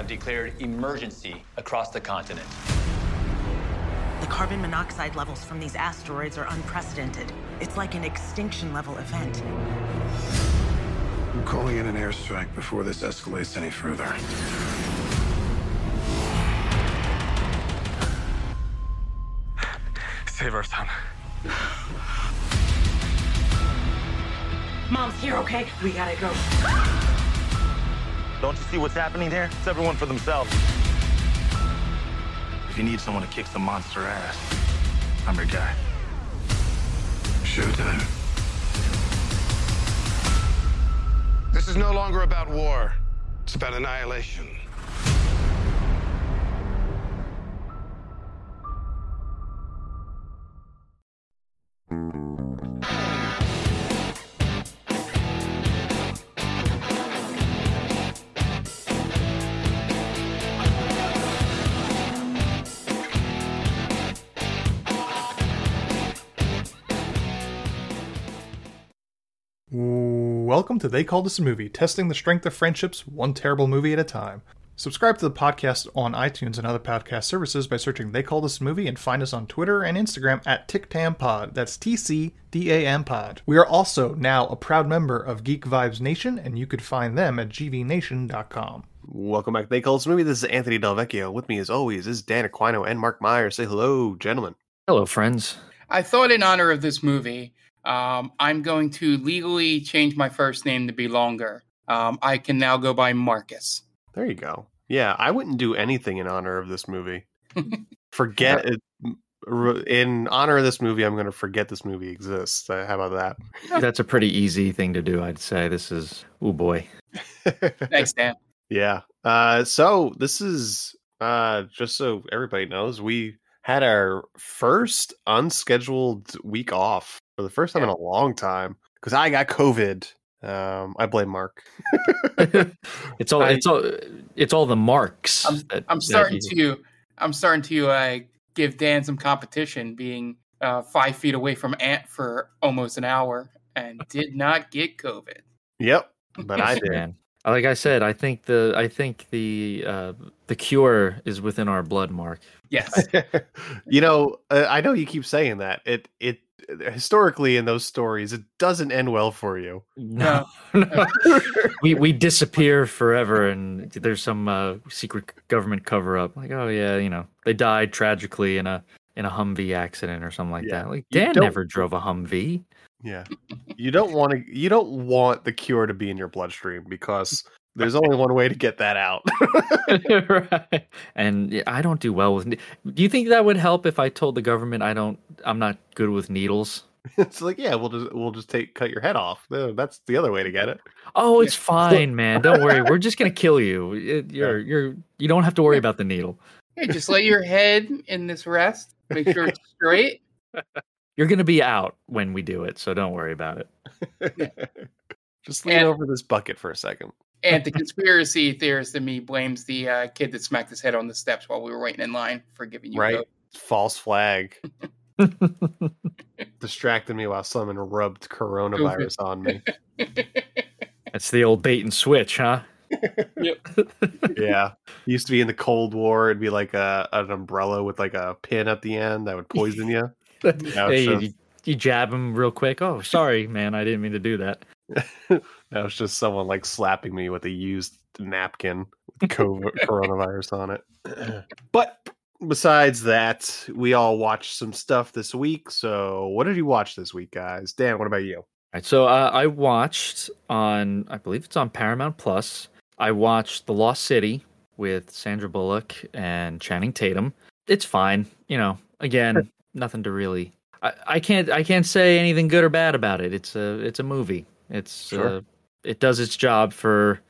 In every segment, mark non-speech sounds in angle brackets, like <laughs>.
Have declared emergency across the continent. The carbon monoxide levels from these asteroids are unprecedented. It's like an extinction level event. I'm calling in an airstrike before this escalates any further. Save our son. Mom's here, okay? We gotta go. Don't you see what's happening there? It's everyone for themselves. If you need someone to kick some monster ass, I'm your guy. Showtime. This is no longer about war. It's about annihilation. Welcome to They Called Us a Movie, testing the strength of friendships one terrible movie at a time. Subscribe to the podcast on iTunes and other podcast services by searching They Called Us a Movie and find us on Twitter and Instagram at TicTamPod. That's T C D A M Pod. We are also now a proud member of Geek Vibes Nation, and you could find them at gvnation.com. Welcome back to They Call Us a Movie. This is Anthony Delvecchio. With me, as always, is Dan Aquino and Mark Meyer. Say hello, gentlemen. Hello, friends. I thought in honor of this movie, um, I'm going to legally change my first name to be longer. Um, I can now go by Marcus. There you go. Yeah, I wouldn't do anything in honor of this movie. <laughs> forget it. In honor of this movie, I'm going to forget this movie exists. Uh, How about that? That's a pretty easy thing to do, I'd say. This is, oh boy. <laughs> Thanks, Dan. Yeah. Uh, so this is uh, just so everybody knows, we had our first unscheduled week off for the first time in a long time because I got COVID. Um, I blame Mark. <laughs> It's all, I- it's all, it's all the marks. I'm, that- I'm that starting you- to, I'm starting to uh, give Dan some competition, being uh, five feet away from Ant for almost an hour, and did not get COVID. Yep, <laughs> but I did. Man. Like I said, I think the, I think the, uh, the cure is within our blood, Mark. Yes. <laughs> you know, uh, I know you keep saying that. It it historically in those stories, it doesn't end well for you. No, <laughs> <laughs> we we disappear forever, and there's some uh, secret government cover up. Like, oh yeah, you know, they died tragically in a in a Humvee accident or something like Yeah. that. Like Dan never drove a Humvee. Yeah. You don't want to you don't want the cure to be in your bloodstream because there's only one way to get that out. <laughs> <laughs> right. And I don't do well with. ne- Do you think that would help if I told the government I don't? I'm not good with needles. it's like, yeah, we'll just we'll just take cut your head off. No, That's the other way to get it. Oh, it's <laughs> fine, man. Don't worry. We're just gonna kill you. It- You're you're you don't have to worry about the needle. Hey, just lay your head in this rest. Make sure it's straight. You're gonna be out when we do it, so don't worry about it. Just lean over this bucket for a second. And the conspiracy theorist in me blames the uh, kid that smacked his head on the steps while we were waiting in line for giving you right? COVID. False flag. <laughs> Distracted me while someone rubbed coronavirus on me. That's the old bait and switch, huh? <laughs> yep. yeah. Used to be in the Cold War, it'd be like a an umbrella with like a pin at the end that would poison you. <laughs> hey, you, you jab him real quick. Oh, sorry, man, I didn't mean to do that. That was just someone like slapping me with a used napkin with COVID, <laughs> coronavirus on it. <clears throat> But besides that, we all watched some stuff this week. So, what did you watch this week, guys? Dan, what about you? All right, so uh, I watched on, I believe it's on Paramount Plus. I watched The Lost City with Sandra Bullock and Channing Tatum. It's fine, you know. Again, nothing to really. I, I can't I can't say anything good or bad about it. It's a it's a movie. It's Sure. uh, it does its job for.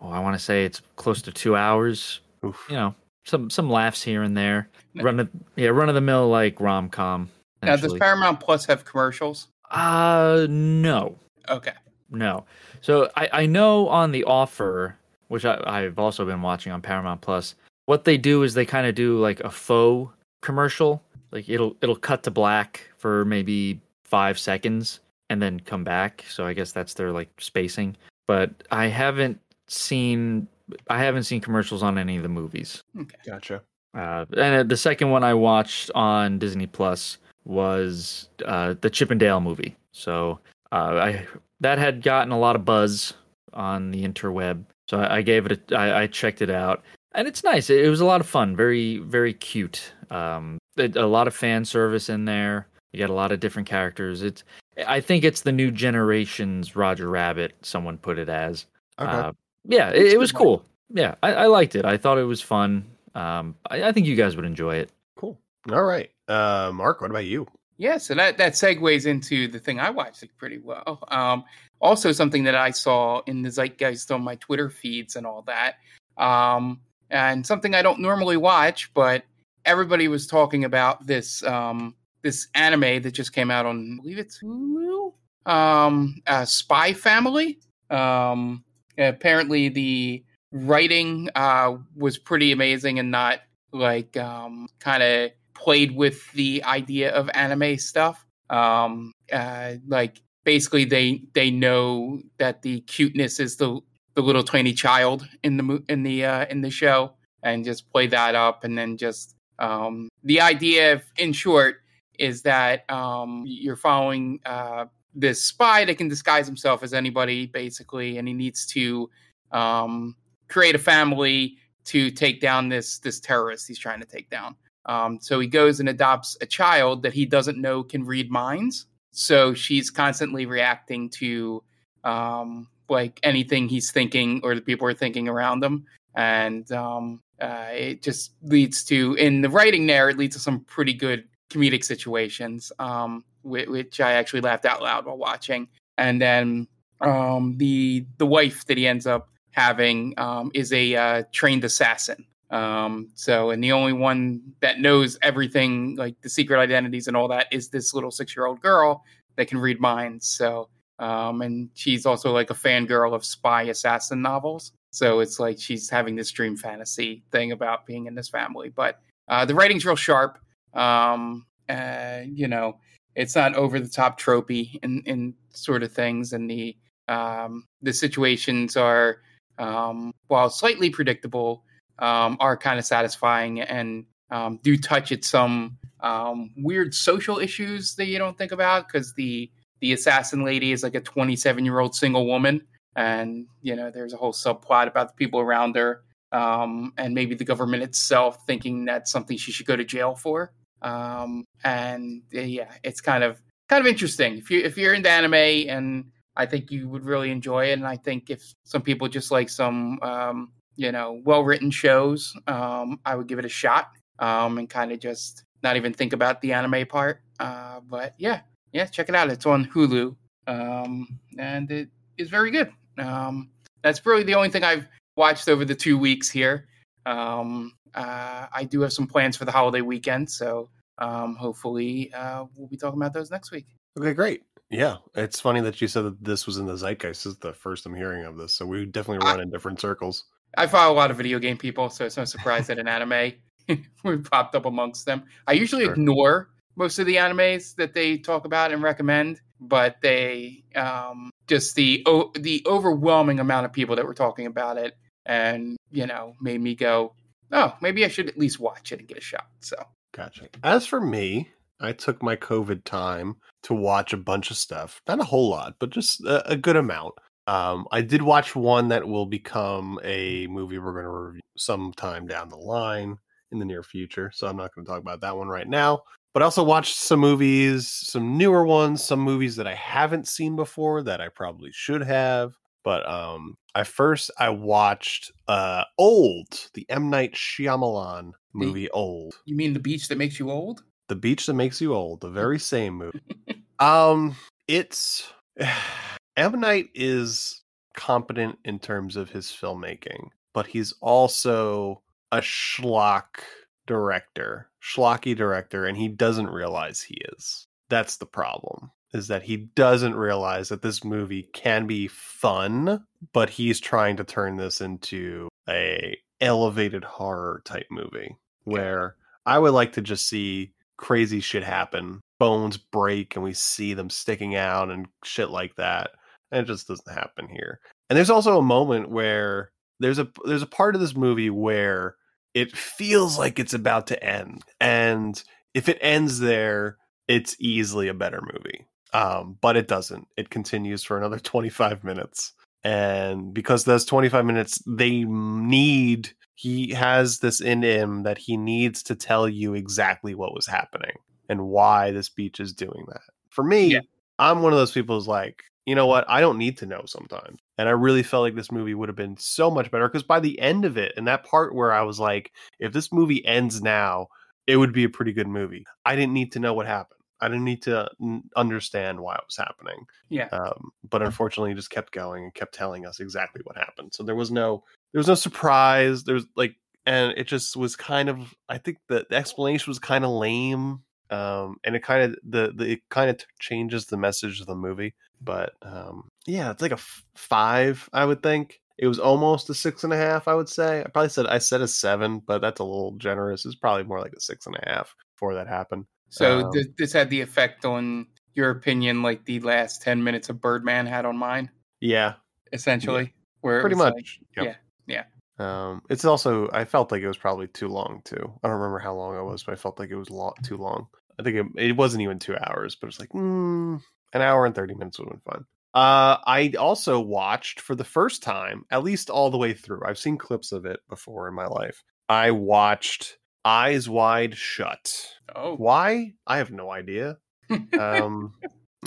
Oh, I want to say it's close to two hours. Oof. You know, some some laughs here and there. Run of yeah, run of the mill like rom com. Now, does Paramount Plus have commercials? Uh, no, Okay. no. So I, I know on the offer, which I, I've also been watching on Paramount Plus, what they do is they kind of do like a faux commercial. Like it'll it'll cut to black for maybe five seconds and then come back. So I guess that's their like spacing. But I haven't seen I haven't seen commercials on any of the movies. Okay. Gotcha. Uh, and uh, the second one I watched on Disney Plus was uh, the Chip 'n Dale movie. So uh, I that had gotten a lot of buzz on the interweb. So I, I gave it. A, I, I checked it out, and it's nice. It, it was a lot of fun. Very very cute. Um, it- a lot of fan service in there. You got a lot of different characters. It's. I think it's the new generation's Roger Rabbit. Someone put it as. Okay. Uh, yeah, it, it was cool. Yeah, I, I liked it. I thought it was fun. Um, I, I think you guys would enjoy it. Cool. All right. Uh, Mark, what about you? Yeah, so that that segues into the thing I watched like, pretty well. Um, also, something that I saw in the zeitgeist on my Twitter feeds and all that, um, and something I don't normally watch, but everybody was talking about this um, this anime that just came out on, I believe it's Hulu, um, uh, Spy Family. Um, apparently, the writing uh, was pretty amazing and not like um, kind of played with the idea of anime stuff. Um, uh, like basically, they they know that the cuteness is the the little tiny child in the in the uh, in the show, and just play that up, and then just um, the idea, of, in short, is that um, you're following uh, this spy that can disguise himself as anybody, basically, and he needs to um, create a family to take down this this terrorist he's trying to take down. Um, so he goes and adopts a child that he doesn't know can read minds. So she's constantly reacting to um, like anything he's thinking or the people are thinking around him, and um, uh, it just leads to in the writing there it leads to some pretty good comedic situations, um, which, which I actually laughed out loud while watching. And then um, the the wife that he ends up having um, is a uh, trained assassin. Um, so, and the only one that knows everything, like the secret identities and all that, is this little six year old girl that can read minds. So, um, and she's also like a fangirl of spy assassin novels. So it's like she's having this dream fantasy thing about being in this family. But uh, the writing's real sharp. Um, uh, you know, it's not over the top tropey in, in sort of things, and the um, the situations are um, while slightly predictable, um, are kind of satisfying and um, do touch at some um, weird social issues that you don't think about because the the assassin lady is like a 27 year old single woman, and you know there's a whole subplot about the people around her, um, and maybe the government itself thinking that's something she should go to jail for. Um, and uh, yeah, it's kind of kind of interesting if you if you're into anime and I think you would really enjoy it. And I think if some people just like some, um, you know, well written shows, um, I would give it a shot um, and kind of just not even think about the anime part. Uh, but yeah, yeah, check it out. It's on Hulu um, and it is very good. Um, that's really the only thing I've watched over the two weeks here. Um, uh, I do have some plans for the holiday weekend. So um, hopefully uh, we'll be talking about those next week. Okay, great. Yeah, it's funny that you said that this was in the zeitgeist. This is the first I'm hearing of this, so we definitely run in different circles. I follow a lot of video game people, so it's no surprise that an anime <laughs> we popped up amongst them. I usually Sure. ignore most of the animes that they talk about and recommend, but they um, just the o- the overwhelming amount of people that were talking about it, and you know, made me go, oh, maybe I should at least watch it and get a shot. So Gotcha. As for me, I took my COVID time to watch a bunch of stuff. Not a whole lot, but just a, a good amount. Um, I did watch one that will become a movie we're going to review sometime down the line in the near future. So I'm not going to talk about that one right now. But I also watched some movies, some newer ones, some movies that I haven't seen before that I probably should have. But um, I first I watched uh Old, the M Night Shyamalan movie Old. You mean the beach that makes you old? The Beach That Makes You Old, the <laughs> very same movie. <laughs> um, it's <sighs> M Night is competent in terms of his filmmaking, but he's also a schlock director, schlocky director, and he doesn't realize he is. That's the problem. Is that he doesn't realize that this movie can be fun, but he's trying to turn this into a elevated horror type movie where I would like to just see crazy shit happen. Bones break and we see them sticking out and shit like that. And it just doesn't happen here. And there's also a moment where there's a there's a part of this movie where it feels like it's about to end. And if it ends there, it's easily a better movie. Um, but it doesn't. It continues for another <laughs> 25 minutes. And because those 25 minutes, they need, he has this in him that he needs to tell you exactly what was happening and why this beach is doing that. For me, yeah. I'm one of those people who's like, you know what? I don't need to know sometimes. And I really felt like this movie would have been so much better because by the end of it, and that part where I was like, if this movie ends now, it would be a pretty good movie. I didn't need to know what happened. I didn't need to understand why it was happening. Yeah. Um, but unfortunately, he just kept going and kept telling us exactly what happened. So there was no there was no surprise. There was like, and it just was kind of. I think the, the explanation was kind of lame. Um, and it kind of the, the it kind of changes the message of the movie. But um, yeah, it's like a f- five, I would think. It was almost a six and a half, I would say. I probably said I said a seven, but that's a little generous. It's probably more like a six and a half before that happened. So um, th- this had the effect on your opinion, like the last ten minutes of Birdman had on mine. Yeah, essentially. Yeah. Where pretty much. Like, yep. Yeah, yeah. Um, it's also I felt like it was probably too long too. I don't remember how long it was, but I felt like it was a lot too long. I think it, it wasn't even two hours, but it's like mm, an hour and thirty minutes would have been fun. Uh, I also watched for the first time, at least all the way through. I've seen clips of it before in my life. I watched Eyes Wide Shut. Oh, why? I have no idea. <laughs> um,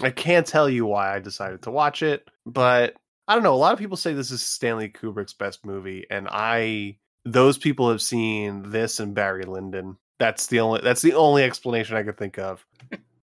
I can't tell you why I decided to watch it, but I don't know. A lot of people say this is Stanley Kubrick's best movie, and I those people have seen this and Barry Lyndon. That's the only that's the only explanation I could think of.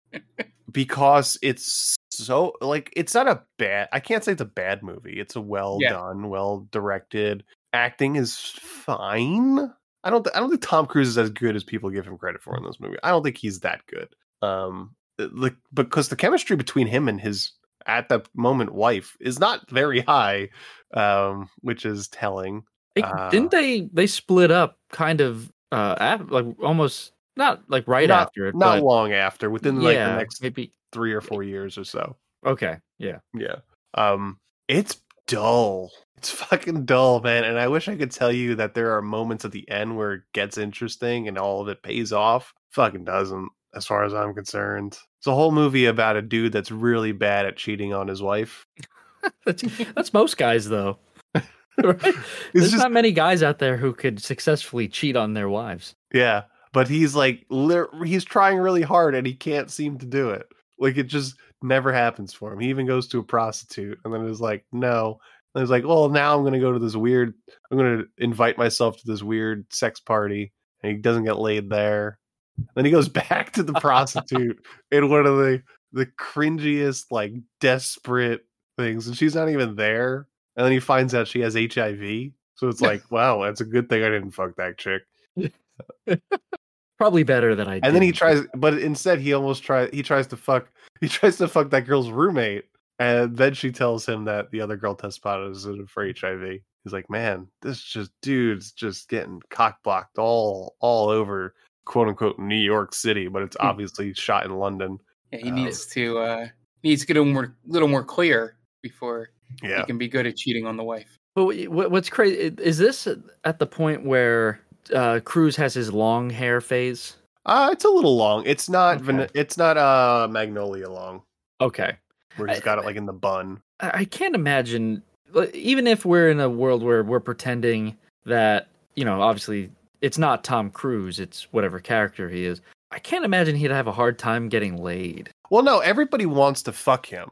<laughs> because it's so like it's not a bad I can't say it's a bad movie. It's a well yeah. done, well directed. Acting is fine. I don't th- I don't think Tom Cruise is as good as people give him credit for in this movie. I don't think he's that good. Um like because the chemistry between him and his at the moment wife is not very high um which is telling. Uh, didn't they they split up kind of uh after, like almost not like right not, after it not but, long after within like yeah, the next maybe three or four years or so okay yeah yeah um it's dull it's fucking dull man and i wish i could tell you that there are moments at the end where it gets interesting and all of it pays off fucking doesn't as far as i'm concerned it's a whole movie about a dude that's really bad at cheating on his wife <laughs> that's, that's most guys though <laughs> right? There's just, not many guys out there who could successfully cheat on their wives. Yeah, but he's like he's trying really hard and he can't seem to do it. Like it just never happens for him. He even goes to a prostitute and then is like, no. And he's like, well, now I'm going to go to this weird. I'm going to invite myself to this weird sex party, and he doesn't get laid there. Then he goes <laughs> back to the prostitute in one of the the cringiest, like desperate things, and she's not even there. And then he finds out she has HIV. So it's <laughs> like, wow, that's a good thing I didn't fuck that chick. <laughs> Probably better than I. And then he tries, but instead he almost tries. He tries to fuck. He tries to fuck that girl's roommate, and then she tells him that the other girl test positive for HIV. He's like, man, this just dude's just getting cock blocked all all over quote unquote New York City, but it's obviously shot in London. Yeah, he um, needs to uh needs to get a more little more clear before yeah. he can be good at cheating on the wife. But what's crazy is this at the point where uh, Cruise has his long hair phase. Uh, it's a little long. It's not. Okay. Van- it's not uh Magnolia long, Okay. where he's I- got it like in the bun. I I can't imagine, even if we're in a world where we're pretending that, you know, obviously it's not Tom Cruise, it's whatever character he is. I can't imagine he'd have a hard time getting laid. Well, no, everybody wants to fuck him.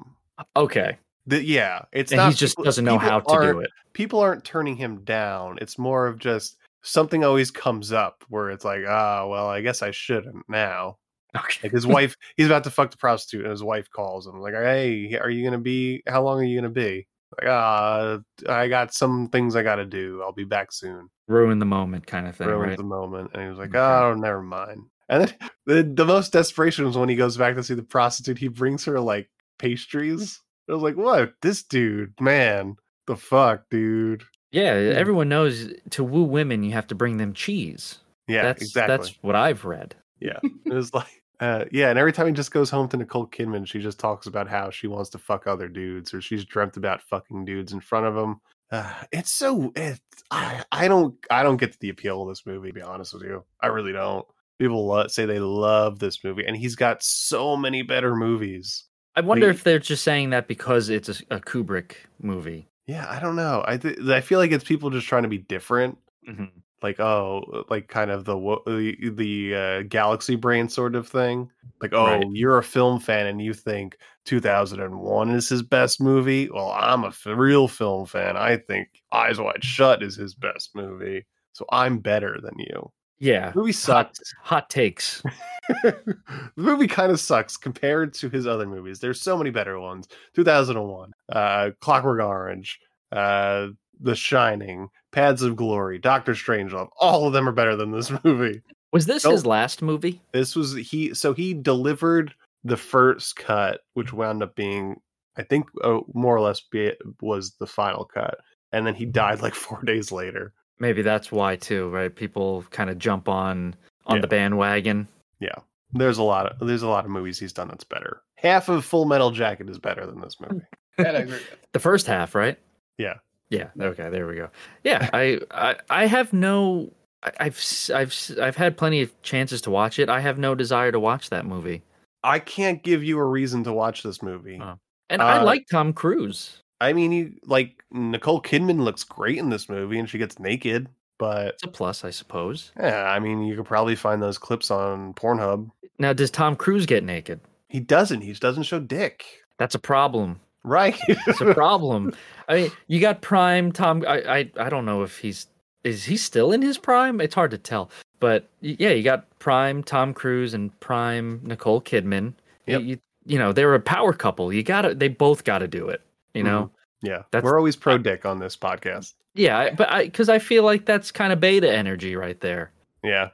Okay. The, yeah, it's And not. he just people- doesn't know how to do it. People aren't turning him down. It's more of just something always comes up where it's like, ah, well, I guess I shouldn't now. Okay. Like his wife, he's about to fuck the prostitute, and his wife calls him like, "Hey, are you gonna be? How long are you gonna be?" Like, ah, I got some things I gotta do. I'll be back soon. Ruin the moment kind of thing, Ruin right? the moment, and he was like, Okay. "Oh, never mind." And then <laughs> the the most desperation was when he goes back to see the prostitute. He brings her like pastries. I was like, "What? This dude, man, the fuck, dude." Yeah, everyone knows to woo women you have to bring them cheese. Yeah, that's, exactly. That's what I've read. Yeah, it was like, <laughs> uh, yeah, and every time he just goes home to Nicole Kidman, she just talks about how she wants to fuck other dudes, or she's dreamt about fucking dudes in front of him. Uh, it's so it. I, I don't I don't get the appeal of this movie. To be honest with you, I really don't. People say they love this movie, and he's got so many better movies. I wonder Like- if they're just saying that because it's a, a Kubrick movie. Yeah, I don't know. I th- I feel like it's people just trying to be different. Mhm. Like oh, like kind of the the, the uh, galaxy brain sort of thing. Like oh, Right. you're a film fan and you think 2001 is his best movie. Well, I'm a f- real film fan. I think Eyes Wide Shut is his best movie. So I'm better than you. Yeah. The movie sucks. hot takes. <laughs> the movie kind of sucks compared to his other movies. There's so many better ones. 2001, uh, Clockwork Orange, uh, The Shining, Paths of Glory, Doctor Strangelove. All of them are better than this <laughs> movie. Was this Nope. his last movie? This was he. So he delivered the first cut, which wound up being, I think, uh, more or less, be, was the final cut, and then he died like four days later. Maybe that's why too, right? People kind of jump on on Yeah. the bandwagon. Yeah, there's a lot of there's a lot of movies he's done that's better. Half of Full Metal Jacket is better than this movie. <laughs> That I agree. The first half, right? Yeah. Yeah. Okay. There we go. Yeah. I I, I have no. I- I've I've I've had plenty of chances to watch it. I have no desire to watch that movie. I can't give you a reason to watch this movie. Oh. And I Uh, like Tom Cruise. I mean, he, like Nicole Kidman looks great in this movie, and she gets naked. But It's a plus, I suppose. yeah, I mean, you could probably find those clips on Pornhub. Now, does Tom Cruise get naked? He doesn't. He doesn't show dick. That's a problem. Right. It's a problem. I mean, you got prime Tom. I, I I don't know if he's is he still in his prime. It's hard to tell. But yeah, you got prime Tom Cruise and prime Nicole Kidman. Yep. You, you know they're a power couple. You got to They both got to do it. You know. yeah. That's- We're always pro dick on this podcast. Yeah, but I because I feel like that's kind of beta energy right there. Yeah.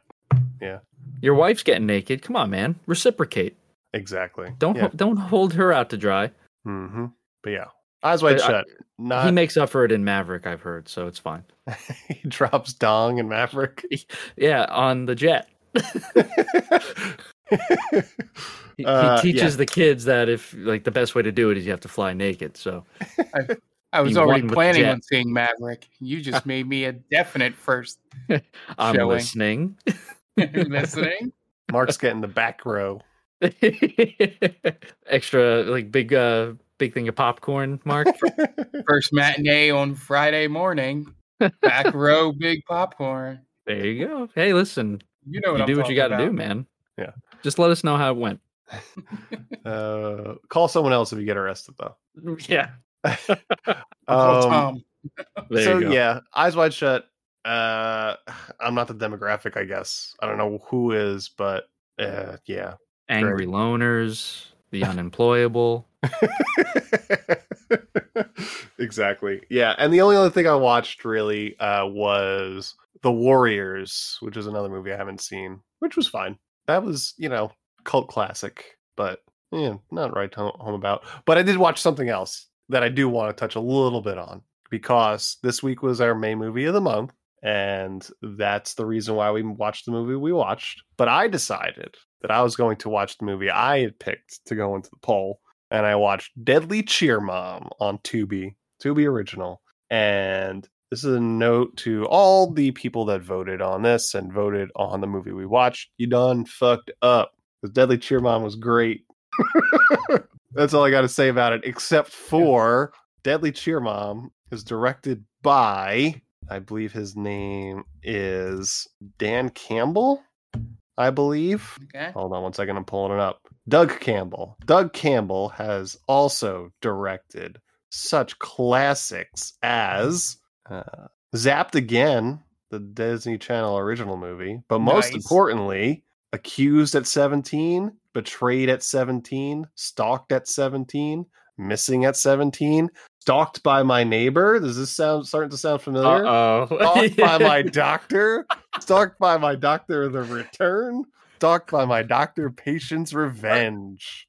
Yeah. Your wife's getting naked. Come on, man. Reciprocate. Exactly. Don't Yeah. don't hold her out to dry. hmm But yeah, eyes wide But I- shut. Not he makes up for it in Maverick. I've heard, so it's fine. <laughs> he drops dong in Maverick. <laughs> Yeah, on the jet. <laughs> He, Uh, he teaches yeah. the kids that if like the best way to do it is you have to fly naked. So I, I was He already won with the planning on seeing Maverick. You just <laughs> made me a definite first I'm Showing. listening. <laughs> listening. Mark's getting the back row. <laughs> Extra like big uh big thing of popcorn, Mark. First matinee on Friday morning. Back row, big popcorn. there you go. Hey, listen, You know what you I'm do what you got to do, man. Yeah. Just let us know how it went. <laughs> Uh, call someone else if you get arrested, though. Yeah. <laughs> Call Um, Tom. <laughs> There so you go. yeah, eyes wide shut. Uh, <sighs> I'm not the demographic, I guess. I don't know who is, but uh, yeah. Angry loners, the unemployable. exactly. Yeah, and the only other thing I watched really uh, was The Warriors, which is another movie I haven't seen, which was fine. That was, you know, cult classic, but yeah, not right home about. But I did watch something else that I do want to touch a little bit on because this week was our May movie of the month, and that's the reason why we watched the movie we watched. But I decided that I was going to watch the movie I had picked to go into the poll, and I watched Deadly Cheer Mom on Tubi, Tubi original. And this is a note to all the people that voted on this and voted on the movie we watched. You done fucked up. The Deadly Cheer Mom was great. <laughs> That's all I got to say about it, except for Deadly Cheer Mom is directed by, I believe his name is Dan Campbell. I believe. Okay. Hold on one second. I'm pulling it up. Doug Campbell. Doug Campbell has also directed such classics as uh, Zapped Again, the Disney Channel original movie, but most Nice. importantly, Accused at 17, Betrayed at 17, Stalked at 17, Missing at 17, Stalked by My Neighbor. Does this sound starting to sound familiar? Uh-oh. <laughs> Stalked by My Doctor, Stalked by My Doctor The Return, Stalked by My Doctor Patience Revenge.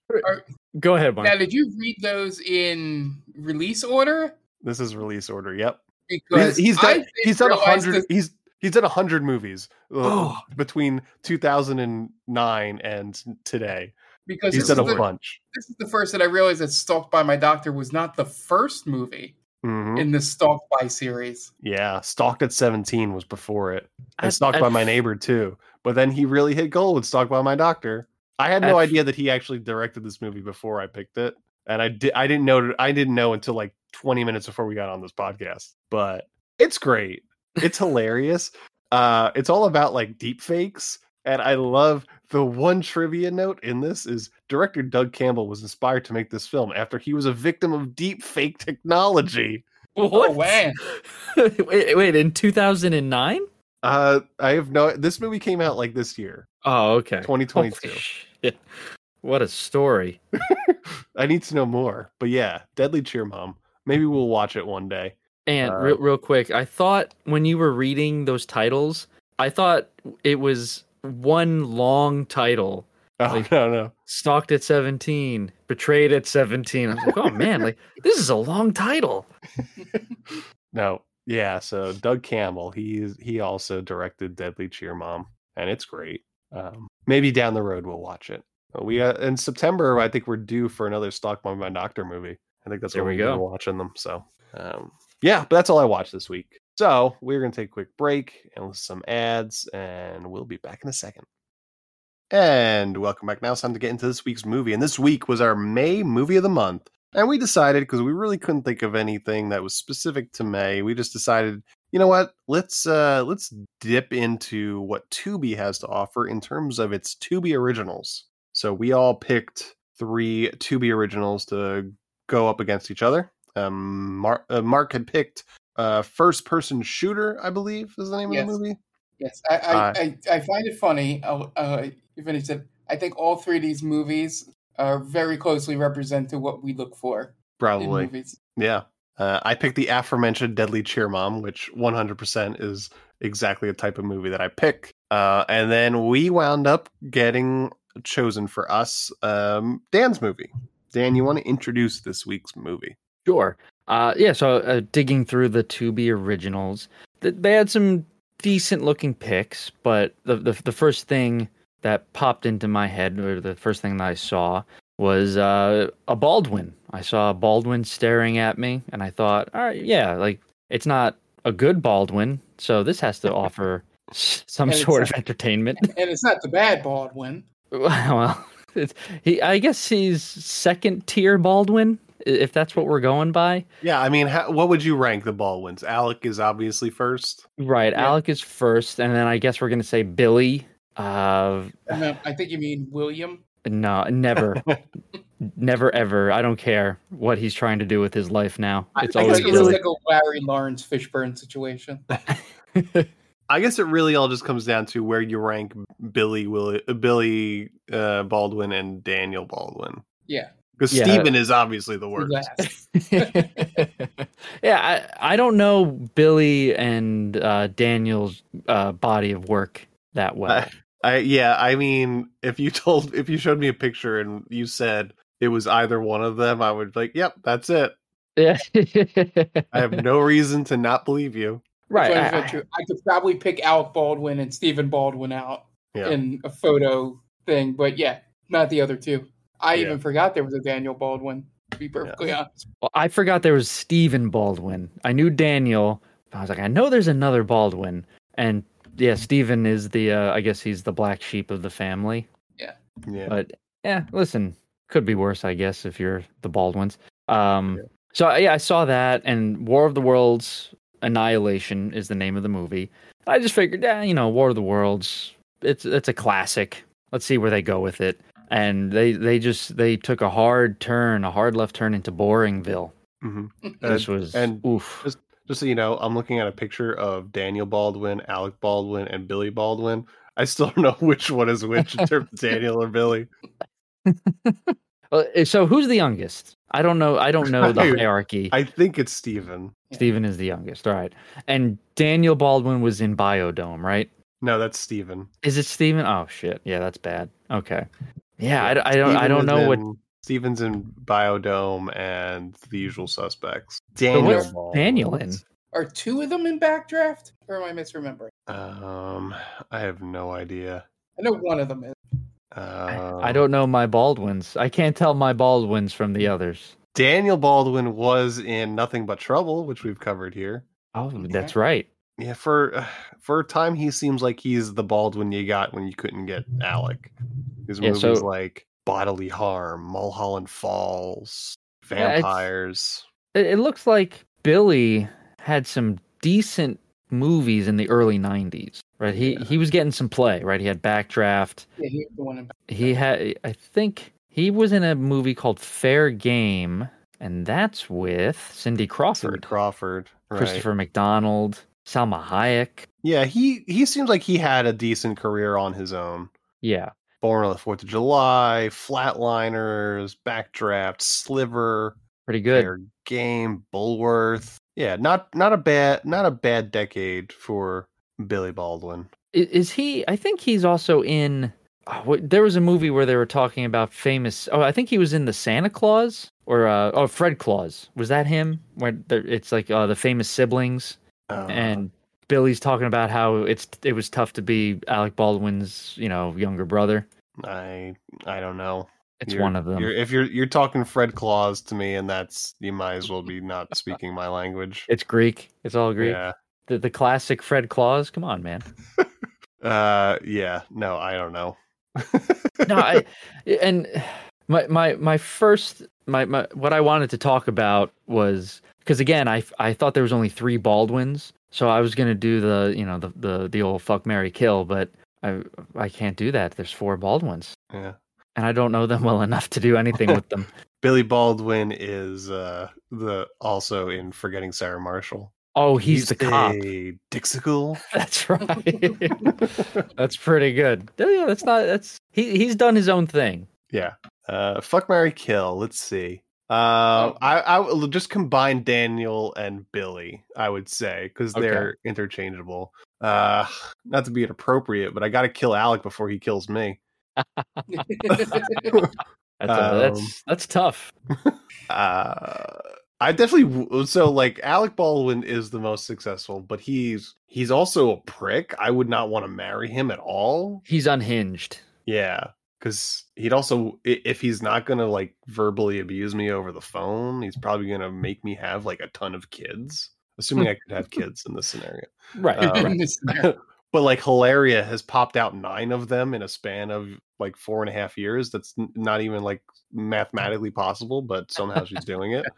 Go ahead, Mark. Now, did you read those in release order? This is release order. Yep. Because he's, he's done didn't he's done a hundred this- he's he's done a hundred movies uh, Oh. between 2009 and today. Because he's done a the- bunch. This is the first that I realized that Stalked by My Doctor was not the first movie Mhm. in the Stalked by series. Yeah, Stalked at 17 was before it, and At- Stalked at by My Neighbor too. But then he really hit gold with Stalked by My Doctor. I had no At idea that he actually directed this movie before I picked it, and I did. I didn't know. I didn't know until like 20 minutes before we got on this podcast. But it's great. It's <laughs> hilarious. Uh, it's all about like deep fakes, and I love the one trivia note in this is director Doug Campbell was inspired to make this film after he was a victim of deep fake technology. Oh, <laughs> man. wait, wait, in 2009? Uh, I have no. This movie came out like this year, Oh, okay. 2022. What a story. <laughs> I need to know more. But yeah, Deadly Cheer Mom. Maybe we'll watch it one day. And Uh, real, real quick, I thought when you were reading those titles, I thought it was one long title. Oh Like- no, no. Stalked at 17, Betrayed at 17. I was like, oh <laughs> man, like this is a long title. <laughs> No. Yeah, so Doug Campbell, he's he also directed Deadly Cheer Mom, and it's great. Um, maybe down the road we'll watch it. But we uh, in September, I think we're due for another Stalk by My Doctor movie. I think that's There what we we're go. watching them. So um, yeah, but that's all I watched this week. So we're gonna take a quick break and listen to some ads, and we'll be back in a second. And welcome back. Now it's time to get into this week's movie. And this week was our May movie of the month. And we decided because we really couldn't think of anything that was specific to May, we just decided, you know what? Let's uh let's dip into what Tubi has to offer in terms of its Tubi originals. So we all picked three Tubi originals to go up against each other. Um, Mark, uh, Mark had picked uh, first person shooter, I believe, is the name Yes. of the movie. Yes, I I, Uh, I, I find it funny. Uh, uh, you finished it. I think all three of these movies are very closely represent to what we look for in Probably. movies. Yeah. Uh, I picked the aforementioned Deadly Cheer Mom, which 100% is exactly the type of movie that I pick. Uh, and then we wound up getting chosen for us um, Dan's movie. Dan, you want to introduce this week's movie? Sure. Uh, yeah, so uh, digging through the Tubi originals, they had some decent looking picks, but the, the the first thing that popped into my head, or the first thing that I saw, was uh, a Baldwin. I saw a Baldwin staring at me, and I thought, all right, yeah, like it's not a good Baldwin, so this has to <laughs> offer some And sort of entertainment. And it's not the bad Baldwin. <laughs> well, it's, he, I guess he's second tier Baldwin, if that's what we're going by. Yeah, I mean, how, what would you rank the Baldwins? Alec is obviously first. Right, Yeah. Alec is first, and then I guess we're gonna say Billy. Uh, No, I think you mean William. no, never, <laughs> never, ever. I don't care what he's trying to do with his life now. I- It's I I always guess think it's really- like a Larry Lawrence Fishburne situation. <laughs> I guess it really all just comes down to where you rank Billy Willi- uh, Billy uh, Baldwin and Daniel Baldwin. Yeah. Because Yeah. Steven is obviously the worst. Last. <laughs> yeah, I, I don't know Billy and uh, Daniel's uh, body of work that well. I, I yeah, I mean, if you <laughs> told if you showed me a picture and you said it was either one of them, I would be like, "Yep, that's it." yeah, <laughs> I have no reason to not believe you. Right. I- funny, true. I could probably pick Alec Baldwin and Stephen Baldwin out Yeah. in a photo thing, but yeah, not the other two. I Yeah. even forgot there was a Daniel Baldwin. To be perfectly honest, Well, I forgot there was Stephen Baldwin. I knew Daniel. I was like, I know there's another Baldwin, and yeah, Stephen is the. Uh, I guess he's the black sheep of the family. Yeah. Yeah. But yeah, listen, could be worse, I guess, if you're the Baldwins. Um, so yeah, I saw that, and War of the Worlds Annihilation is the name of the movie. I just figured, yeah, you know, War of the Worlds, it's it's a classic. Let's see where they go with it. And they they just they took a hard turn, a hard left turn into Boringville. hmm This And- was and oof. just just so you know, I'm looking at a picture of Daniel Baldwin, Alec Baldwin, and Billy Baldwin. I still don't know <laughs> which one is which in terms of <laughs> Daniel or Billy. <laughs> Uh, So who's the youngest? I don't know. I don't know the hierarchy. I think it's Steven. Steven is the youngest. All right. And Daniel Baldwin was in Biodome, right? No, that's Steven. Is it Steven? Oh shit. Yeah, that's bad. Okay. Yeah, I, I don't I don't is know what in- Steven's in Biodome and the usual suspects. Daniel what's Baldwin. Daniel in. Are two of them in Backdraft, or am I misremembering? Um, I have no idea. I know one of them is. Um, I don't know my Baldwins. I can't tell my Baldwins from the others. Daniel Baldwin was in Nothing But Trouble, which we've covered here. Oh, that's right. Yeah, for <sighs> for a time, he seems like he's the Baldwin you got when you couldn't get Alec. His Yeah, movies so- like Bodily Harm, Mulholland Falls, Yeah, Vampires. It, it looks like Billy had some decent movies in the early '90s, right? He he was getting some play, right? He had Backdraft. Yeah, one in. He had, I think, he was in a movie called Fair Game, and that's with Cindy Cindy Crawford, Crawford, right. Christopher McDonald, Salma Hayek. Yeah, he he seems like he had a decent career on his own. Yeah, Born on the Fourth of July, Flatliners, Backdraft, Sliver, pretty good. Fair Game, Bulworth. Yeah, not not a bad not a bad decade for Billy Baldwin. Is he? I think he's also in. oh, there was a movie where they were talking about famous. Oh, I think he was in the Santa Claus or uh, oh Fred Claus. Was that him? Where it's like uh, the famous siblings Uh, and Billy's talking about how it's it was tough to be Alec Baldwin's you know younger brother. I I don't know. It's You're- one of them. You're, if you're you're talking Fred Claus to me, and that's you might as well be not <laughs> speaking my language. It's Greek. It's all Greek. Yeah. The the classic Fred Claus. Come on, man. <laughs> Uh. Yeah. No, I don't know. no, I <laughs> and <sighs> my my my first my, my what I wanted to talk about was because again I I thought there was only three Baldwins, so I was gonna do the you know the the the old fuck Mary kill, but I I can't do that. There's four Baldwins, Yeah. And I don't know them well enough to do anything with them. <laughs> Billy Baldwin is uh the also in Forgetting Sarah Marshall. Oh, he's the cop. a Dixicle. <laughs> That's right. <laughs> that's pretty good. Yeah, that's not. That's he. He's done his own thing. Yeah. Uh, fuck Mary Kill. Let's see. Uh, Oh. I I will just combine Daniel and Billy. I would say because Okay. they're interchangeable. Uh, not to be inappropriate, but I got to kill Alec before he kills me. <laughs> That's uh, Um, that's that's tough. Uh, I definitely so like Alec Baldwin is the most successful, but he's he's also a prick. I would not want to marry him at all. He's unhinged. Yeah, because he'd also if he's not gonna like verbally abuse me over the phone, he's probably gonna make me have like a ton of kids. Assuming I could have <laughs> kids in this scenario, Right. Um, right. This <laughs> scenario. but like Hilaria has popped out nine of them in a span of like four and a half years. That's n- not even like mathematically possible, but somehow she's doing it. <laughs>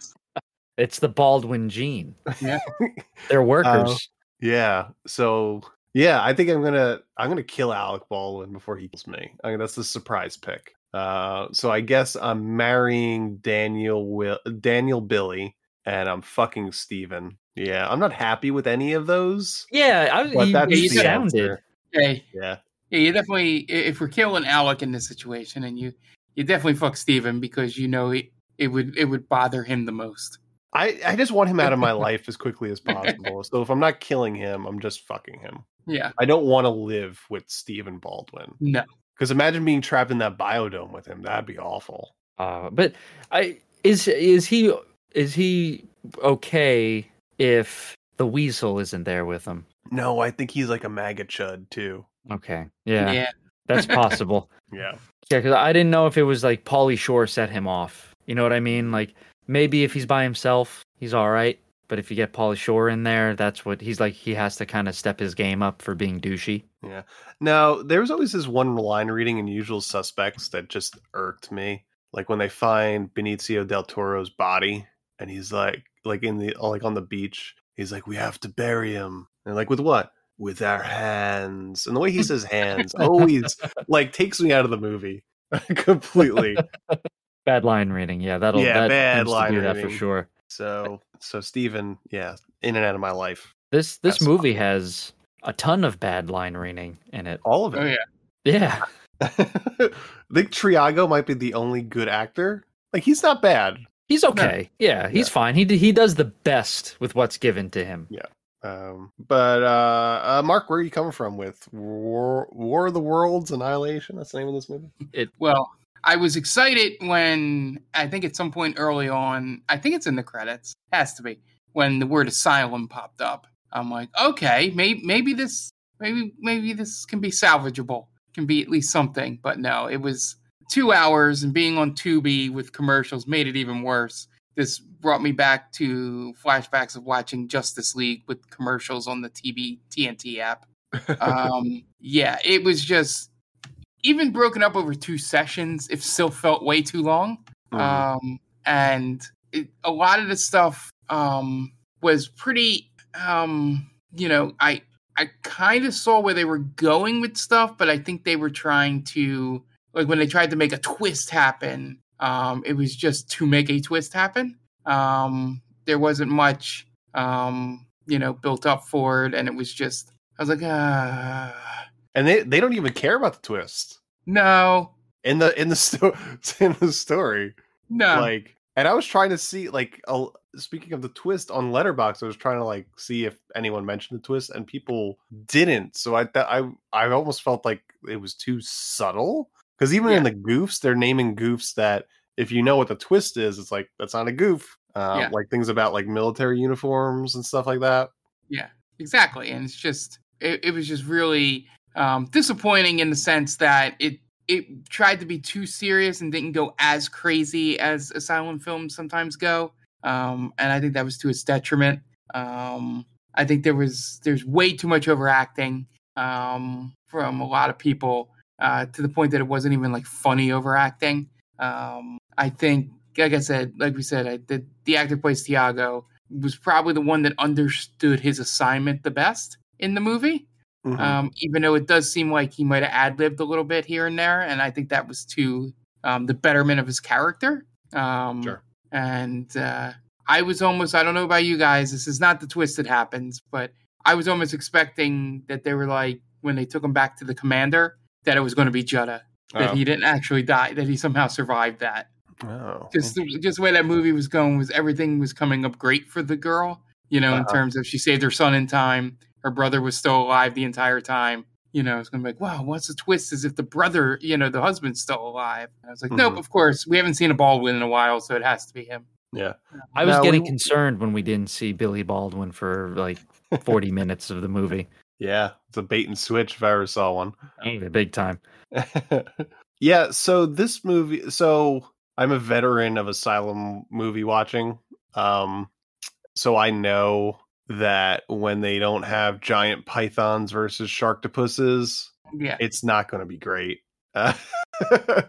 It's the Baldwin gene. Yeah. <laughs> They're Uh, workers. Yeah. So yeah, I think I'm gonna I'm gonna kill Alec Baldwin before he kills me. I mean, that's the surprise pick. Uh, so I guess I'm marrying Daniel Will Daniel Billy, and I'm fucking Steven. Yeah, I'm not happy with any of those. yeah, I, But you, that's you the sounded. answer. Hey, Yeah. Yeah, you definitely. If we're killing Alec in this situation, and you, you definitely fuck Steven because you know it, it would it would bother him the most. I, I just want him out of my <laughs> life as quickly as possible. So if I'm not killing him, I'm just fucking him. Yeah. I don't want to live with Stephen Baldwin. No. Because imagine being trapped in that biodome with him. That'd be awful. Uh, but I is is he is he okay if the weasel isn't there with him? No, I think he's like a maggot chud too. Okay, yeah, Yeah. that's possible. <laughs> Yeah. Yeah, because I didn't know if it was like Pauly Shore set him off. You know what I mean? Like maybe if he's by himself, he's all right. But if you get Pauly Shore in there, that's what he's like. He has to kind of step his game up for being douchey. Yeah. Now there was always this one line reading in Usual Suspects that just irked me. Like when they find Benicio del Toro's body, and he's like, like in the like on the beach, he's like, "We have to bury him," and like with what? With our hands. And the way he says hands <laughs> always like takes me out of the movie <laughs> completely. Bad line reading, yeah, that'll yeah, that bad tends to line do that for sure. So, so Steven, yeah, in and out of my life. This this That's movie has a ton of bad line reading in it. All of Oh it. yeah. Yeah, <laughs> I think Triago might be the only good actor. Like he's not bad. he's okay. Yeah, he's Yeah. fine. He d- he does the best with what's given to him. Um, but uh, uh, Mark, where are you coming from with War, War of the Worlds Annihilation? That's the name of this movie. It Well, I was excited when I think at some point early on, I think it's in the credits, has to be, when the word asylum popped up. I'm like, okay, maybe maybe this maybe maybe this can be salvageable, can be at least something. But no, it was two hours, and being on Tubi with commercials made it even worse. This brought me back to flashbacks of watching Justice League with commercials on the TV TNT app. Um, <laughs> yeah, it was just even broken up over two sessions. It still felt way too long. Mhm. Um, and it, a lot of the stuff um, was pretty. Um, you know, I I kind of saw where they were going with stuff, but I think they were trying to like when they tried to make a twist happen. Um, it was just to make a twist happen. Um, there wasn't much, um, you know, built up for it, and it was just. I was like, ah, and they they don't even care about the twist no, in the in the sto- <laughs> in the story. no. Like, and I was trying to see like a, speaking of the twist on Letterboxd, I was trying to like see if anyone mentioned the twist, and people didn't. So I th- I I almost felt like it was too subtle because even in the goofs, they're naming goofs that if you know what the twist is, it's like that's not a goof. Um, Yeah. Like things about like military uniforms and stuff like that. Yeah, exactly. And it's just it, it was just really um, disappointing in the sense that it it tried to be too serious and didn't go as crazy as asylum films sometimes go. Um, and I think that was to its detriment. Um, I think there was there's way too much overacting um, from a lot of people uh, to the point that it wasn't even like funny overacting. Um, I think, like I said, like we said, I, the the actor plays Tiago was probably the one that understood his assignment the best in the movie. Mhm. Um, even though it does seem like he might have ad libbed a little bit here and there, and I think that was to um, the betterment of his character. Um, Sure. And uh, I was almost, I don't know about you guys, this is not the twist that happens, but I was almost expecting that they were like, when they took him back to the commander, that it was going to be Jutta, that Oh. he didn't actually die, that he somehow survived that Oh, just the- just the way that movie was going was everything was coming up great for the girl you know in Uh-huh. terms of she saved her son in time her brother was still alive the entire time you know it's gonna be like wow what's the twist as if the brother you know the husband's still alive and i was like nope Mhm. of course we haven't seen a baldwin in a while so it has to be him yeah. I was Now, getting when- concerned when we didn't see Billy Baldwin for like 40 minutes of the movie. Yeah, it's a bait and switch if I ever saw one. Oh, big time. <laughs> yeah, so this movie so I'm a veteran of asylum movie watching. Um so I know that when they don't have giant pythons versus sharktopusses, yeah it's not going to be great. Uh, <laughs>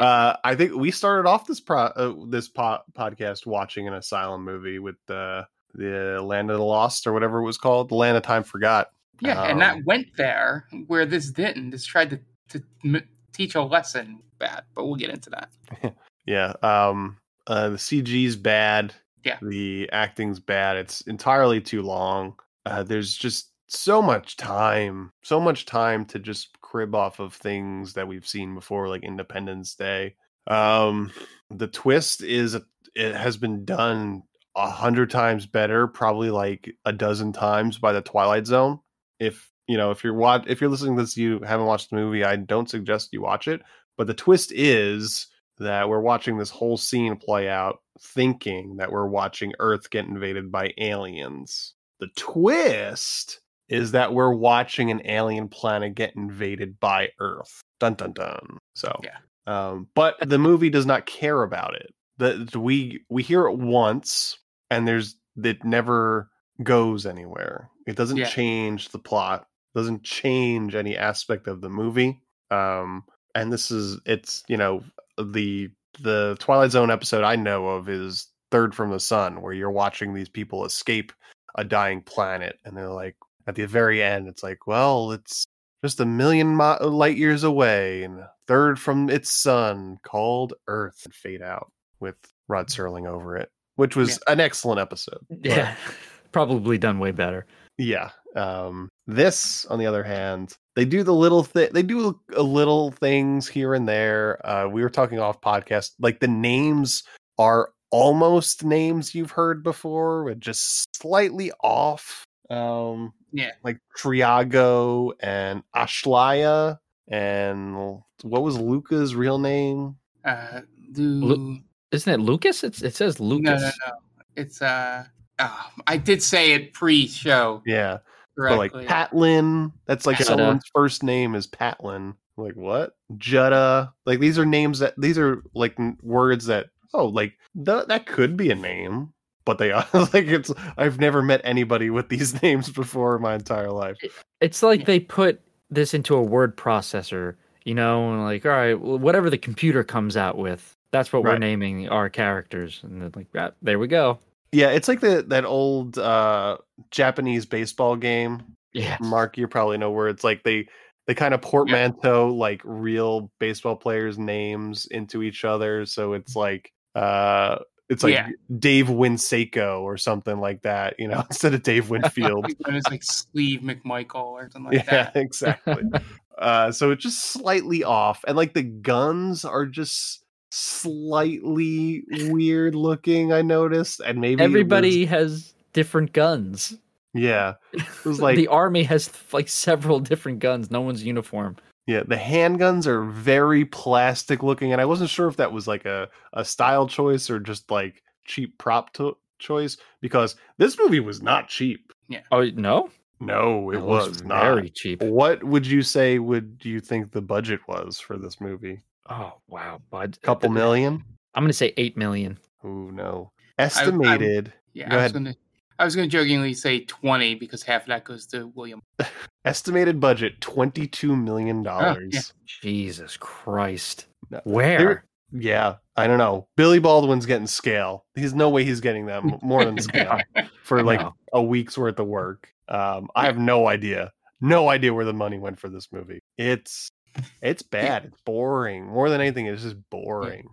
uh, I think we started off this pro- uh, this po- podcast watching an asylum movie with the the Land of the Lost or whatever it was called, the Land of Time Forgot. Yeah and that Um, went there where this didn't this tried to, to m- teach a lesson bad but we'll get into that <laughs> Yeah. Um uh the CG's bad. Yeah. The acting's bad. It's entirely too long. Uh there's just so much time. So much time to just crib off of things that we've seen before like Independence Day. Um the twist is it has been done a hundred times better, probably like a dozen times by the Twilight Zone. If you know, if you're watch if you're listening to this, you haven't watched the movie, I don't suggest you watch it. But the twist is that we're watching this whole scene play out, thinking that we're watching Earth get invaded by aliens. The twist is that we're watching an alien planet get invaded by Earth. Dun dun dun. So Yeah. um, but the movie does not care about it. The we we hear it once, and there's it never goes anywhere. It doesn't Yeah. change the plot. Doesn't change any aspect of the movie. Um, and this is it's you know the the Twilight Zone episode I know of is Third from the Sun, where you're watching these people escape a dying planet, and they're like at the very end, it's like, well, it's just a million mi- light years away, and third from its sun called Earth, and fade out with Rod Serling over it, which was an excellent episode. <laughs> Yeah, probably done way better. Yeah. Um, this, on the other hand, they do the little thing. They do a little things here and there. Uh, we were talking off podcast, like the names are almost names you've heard before, but just slightly off. Um, Yeah. like Triago and Ashlaya, and what was Luca's real name? Uh, Lu- Lu- Isn't it Lucas? It's, it says Lucas. no, no, no. It's uh. Oh, I did say it pre-show Yeah, but like. Patlin, that's like Jutta. someone's first name is Patlin. Like what? Jutta. Like these are names that these are like words that oh like th- that could be a name, but they <laughs> are like it's. I've never met anybody with these <laughs> names before in my entire life. It's like they put this into a word processor, you know, and like, all right, whatever the computer comes out with, that's what we're naming our characters. And then like, ah, there we go. Yeah, it's like the that old uh Japanese baseball game. Yeah. Mark, you probably know where it's like they they kind of portmanteau like real baseball players' names into each other. So it's like uh it's like Yeah. Dave Winseko or something like that, you know, <laughs> instead of Dave <laughs> Winfield. It was like Sleeve McMichael or something like yeah, that. <laughs> exactly. uh so it's just slightly off. And like the guns are just slightly weird looking, I noticed. And maybe it was- Everybody has different guns. yeah. <laughs> It was like the army has like several different guns. No one's uniform. Yeah, the handguns are very plastic looking, and I wasn't sure if that was like a, a style choice or just like cheap prop to- choice because this movie was not cheap. Yeah. Oh no, No, it, It was, was not. very cheap. What would you say would you think the budget was for this movie? Oh wow, bud. Couple million? I'm gonna say eight million. Oh no. Estimated. Yeah, Go I was ahead. gonna I was gonna jokingly say twenty because half of that goes to William. <laughs> Estimated budget twenty two million dollars. Jesus Christ. No. Where? There- Yeah, I don't know. Billy Baldwin's getting scale. There's no way he's getting them <laughs> more than scale <laughs> for like No. a week's worth of work. Um, I have no idea, no idea where the money went for this movie. It's it's bad. It's boring. More than anything, it's just boring.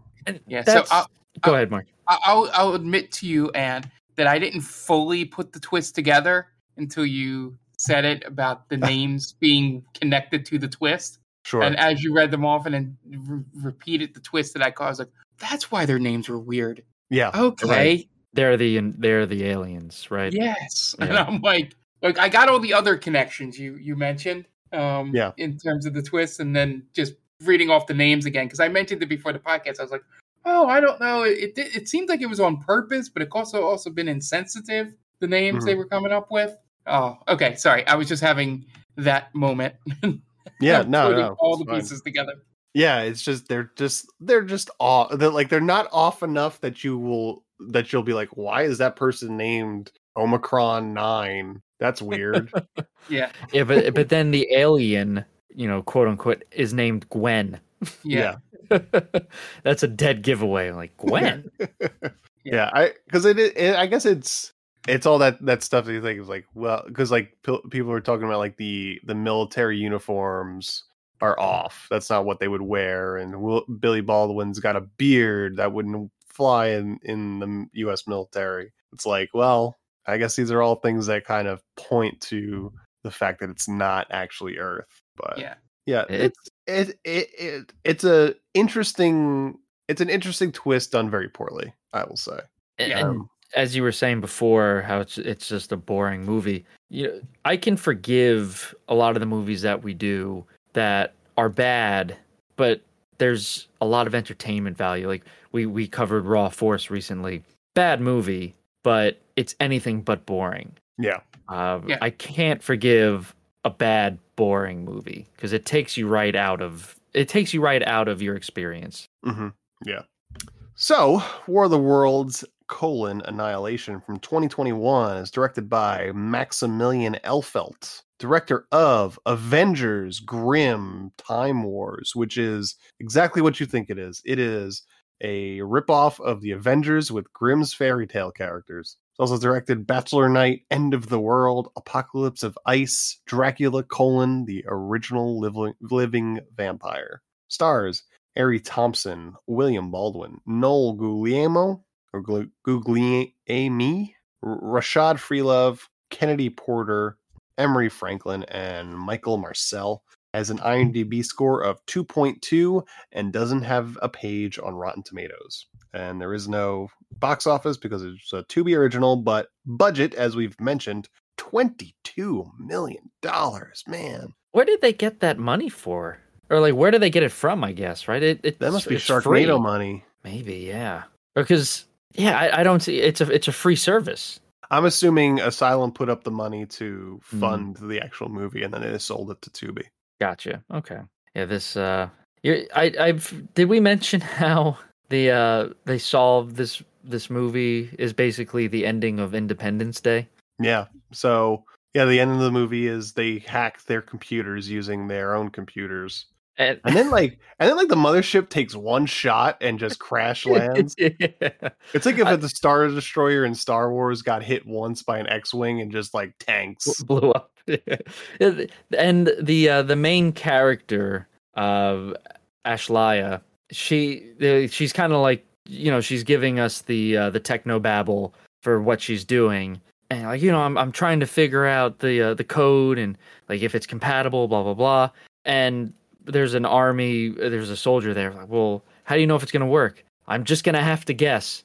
Yeah, That's- so I'll, Go ahead, Mark. I- I'll I'll admit to you, Anne, that I didn't fully put the twist together until you said it about the <laughs> names being connected to the twist. Sure. And as you read them off and then re- repeated the twist that I caught, I was like, that's why their names were weird. yeah. Okay. Right. They're the they're the aliens, right? Yes. <laughs> And I'm like, like I got all the other connections you you mentioned. Um Yeah. in terms of the twists and then just reading off the names again because I mentioned it before the podcast. I was like, oh, I don't know. It it, it seemed like it was on purpose, but it also also been insensitive. The names they were coming up with. Oh, okay. Sorry, I was just having that moment. <laughs> Yeah. No. No. all the fine. pieces together. Yeah. It's just they're just they're just off. They're like they're not off enough that you will that you'll be like, why is that person named Omicron Nine? That's weird. <laughs> Yeah, Yeah, but but then the alien, you know, quote unquote, is named Gwen. yeah, <laughs> That's a dead giveaway. Like Gwen. <laughs> yeah i because it, it i guess it's it's all that that stuff that you think is like well because like p- people are talking about like the the military uniforms are off that's not what they would wear and Will, billy baldwin's got a beard that wouldn't fly in in the us military it's like well i guess these are all things that kind of point to the fact that it's not actually earth but yeah. yeah It's- it's it, it, it it's a interesting it's an interesting twist done very poorly i will say And, Yeah. and as you were saying before, how it's it's just a boring movie. You know, I can forgive a lot of the movies that we do that are bad, but there's a lot of entertainment value. Like we we covered Raw Force recently. Bad movie, but it's anything but boring. yeah Um, Yeah. I can't forgive a bad, boring movie because it takes you right out of it takes you right out of your experience. hmm Yeah. So, War of the Worlds colon Annihilation from 2021 is directed by Maximilian Elfeldt, director of Avengers Grimm Time Wars, which is exactly what you think it is. It is a ripoff of the Avengers with Grimm's fairy tale characters. It's also directed Bachelor Night, End of the World, Apocalypse of Ice, Dracula colon the original living, living vampire. Stars Ari Thompson, William Baldwin, Noel Guglielmo or Guglielmi, Rashad Freelove, Kennedy Porter, Emery Franklin, and Michael Marcel has an IMDb score of 2.2 and doesn't have a page on Rotten Tomatoes. And there is no box office because it's a Tubi original, but budget, as we've mentioned, $22 million. Man. Where did they get that money for? Or like, where do they get it from? I guess right. It, it that must be Sharknado free. money. Maybe, yeah. Because yeah, I, I, don't see it's a it's a free service. I'm assuming Asylum put up the money to fund mm. the actual movie, and then they sold it to Tubi. Gotcha. Okay. Yeah. This. uh I. I've. Did we mention <laughs> how the uh they solved this this movie is basically the ending of Independence Day? Yeah. So yeah, the end of the movie is they hack their computers using their own computers and, and, then like and then like the mothership takes one shot and just crash <laughs> lands. yeah. It's like if I, the Star Destroyer in Star Wars got hit once by an X-wing and just like tanks blew up. <laughs> and the uh, the main character of Ashlaya, she she's kind of like you know she's giving us the uh, the techno babble for what she's doing. And like you know, I'm I'm trying to figure out the uh, the code and like if it's compatible, blah blah blah. And there's an army, there's a soldier there. Like, well, how do you know if it's going to work? I'm just going to have to guess.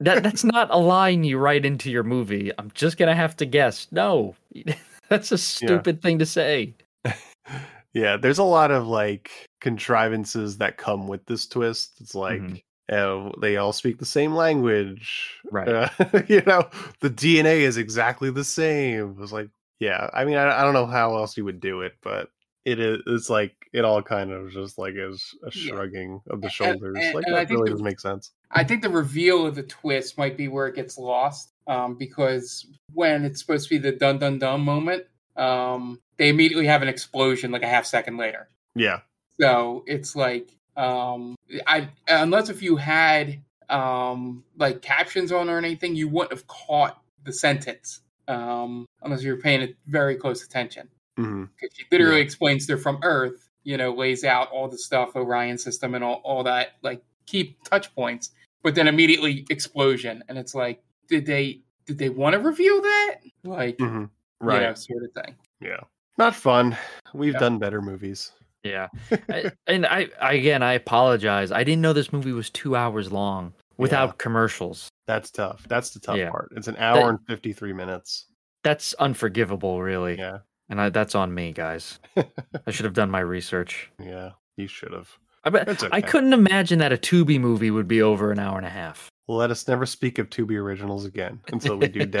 that that's not a line you write into your movie. I'm just going to have to guess. No. <laughs> that's a stupid yeah. thing to say. <laughs> yeah, there's a lot of like contrivances that come with this twist. It's like mm-hmm. Uh, they all speak the same language. Right. Uh, <laughs> you know, the DNA is exactly the same. It was like, yeah, I mean, I, I don't know how else you would do it, but it is it's like it all kind of just like is a shrugging yeah. of the shoulders and, and, like and that really the, doesn't make sense i think the reveal of the twist might be where it gets lost um, because when it's supposed to be the dun dun dun moment um, they immediately have an explosion like a half second later yeah so it's like um, i unless if you had um, like captions on or anything you wouldn't have caught the sentence um, unless you were paying it very close attention Mm-hmm. She literally yeah. explains they're from Earth, you know, lays out all the stuff, Orion system and all, all that, like key touch points, but then immediately explosion. And it's like, did they did they want to reveal that? Like mm-hmm. right. You know, sort of thing. Yeah. Not fun. We've yeah. done better movies. Yeah. I, and I, I again I apologize. I didn't know this movie was two hours long without yeah. commercials. That's tough. That's the tough yeah. part. It's an hour that, and fifty three minutes. That's unforgivable, really. Yeah. And I, that's on me, guys. <laughs> I should have done my research. Yeah, you should have. I bet okay. I couldn't imagine that a Tubi movie would be over an hour and a half. Let us never speak of Tubi originals again <laughs> until we do.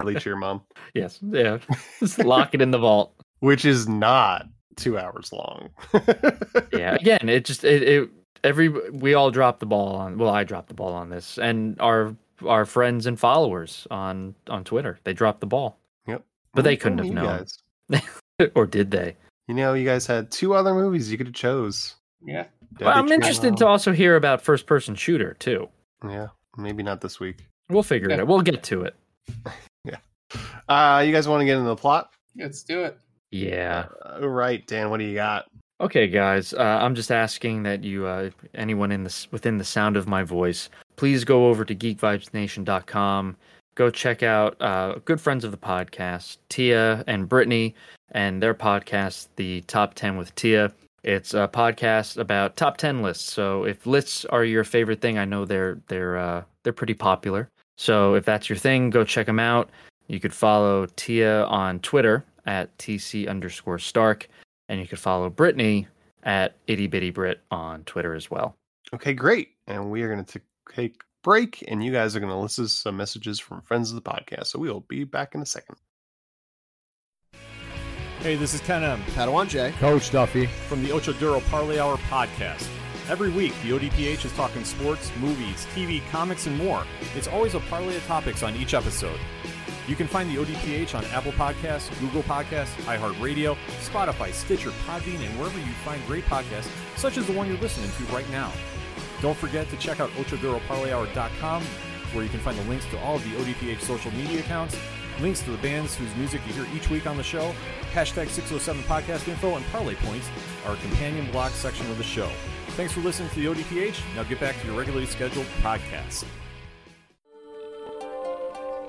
Really to your mom. <laughs> Yes, yeah. Just lock it in the vault. Which is not two hours long. <laughs> yeah, again, it just it, it every we all dropped the ball on. Well, I dropped the ball on this, and our our friends and followers on on Twitter they dropped the ball. Yep, but they couldn't have you known, guys. <laughs> or did they? You know, you guys had two other movies you could have chose. Yeah. Well, I'm interested to also hear about first person shooter too. Yeah, maybe not this week. We'll figure it out. We'll get to it. Uh, you guys want to get into the plot? Let's do it. Yeah. All right, Dan. What do you got? Okay, guys. Uh, I'm just asking that you, uh, anyone in this within the sound of my voice, please go over to geekvibesnation.com. Go check out uh, good friends of the podcast, Tia and Brittany, and their podcast, the Top Ten with Tia. It's a podcast about top ten lists. So if lists are your favorite thing, I know they're they're uh, they're pretty popular. So if that's your thing, go check them out. You could follow Tia on Twitter at tc underscore Stark, and you could follow Brittany at itty bitty Brit on Twitter as well. Okay, great. And we are going to take a break, and you guys are going to listen to some messages from friends of the podcast. So we will be back in a second. Hey, this is Ken M. Padawan J. Coach Duffy. From the Ocho Duro Parlay Hour podcast. Every week, the ODPH is talking sports, movies, TV, comics, and more. It's always a parlay of topics on each episode. You can find the ODPH on Apple Podcasts, Google Podcasts, iHeartRadio, Spotify, Stitcher, Podbean, and wherever you find great podcasts, such as the one you're listening to right now. Don't forget to check out OchoDuroParlayHour.com, where you can find the links to all of the ODPH social media accounts, links to the bands whose music you hear each week on the show, hashtag 607 podcast info, and parlay points, our companion blog section of the show. Thanks for listening to the ODPH. Now get back to your regularly scheduled podcast.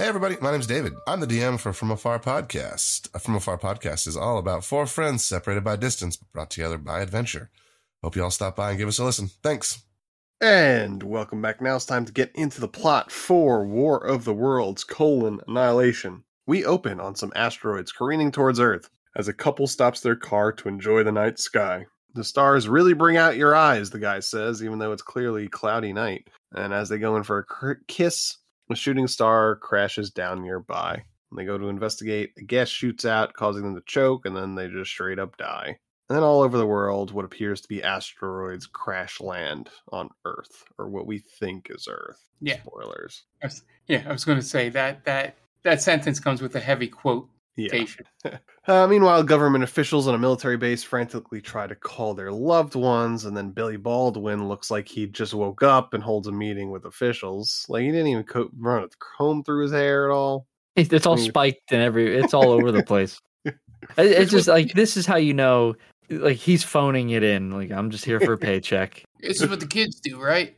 Hey, everybody. My name's David. I'm the DM for From Afar Podcast. A From Afar Podcast is all about four friends separated by distance, but brought together by adventure. Hope you all stop by and give us a listen. Thanks. And welcome back. Now it's time to get into the plot for War of the Worlds: colon Annihilation. We open on some asteroids careening towards Earth as a couple stops their car to enjoy the night sky. The stars really bring out your eyes, the guy says, even though it's clearly cloudy night. And as they go in for a kiss, a shooting star crashes down nearby. When they go to investigate, a gas shoots out, causing them to choke, and then they just straight up die. And then all over the world, what appears to be asteroids crash land on Earth, or what we think is Earth. Yeah. Spoilers. I was, yeah, I was going to say that that that sentence comes with a heavy quote. Yeah. <laughs> Uh, meanwhile, government officials on a military base frantically try to call their loved ones, and then Billy Baldwin looks like he just woke up and holds a meeting with officials. Like he didn't even co- run a comb through his hair at all. It's all I mean- spiked and every. It's all over the place. <laughs> It- It's just like this is how you know, like he's phoning it in. Like I'm just here for a <laughs> paycheck. This is what the kids do, right?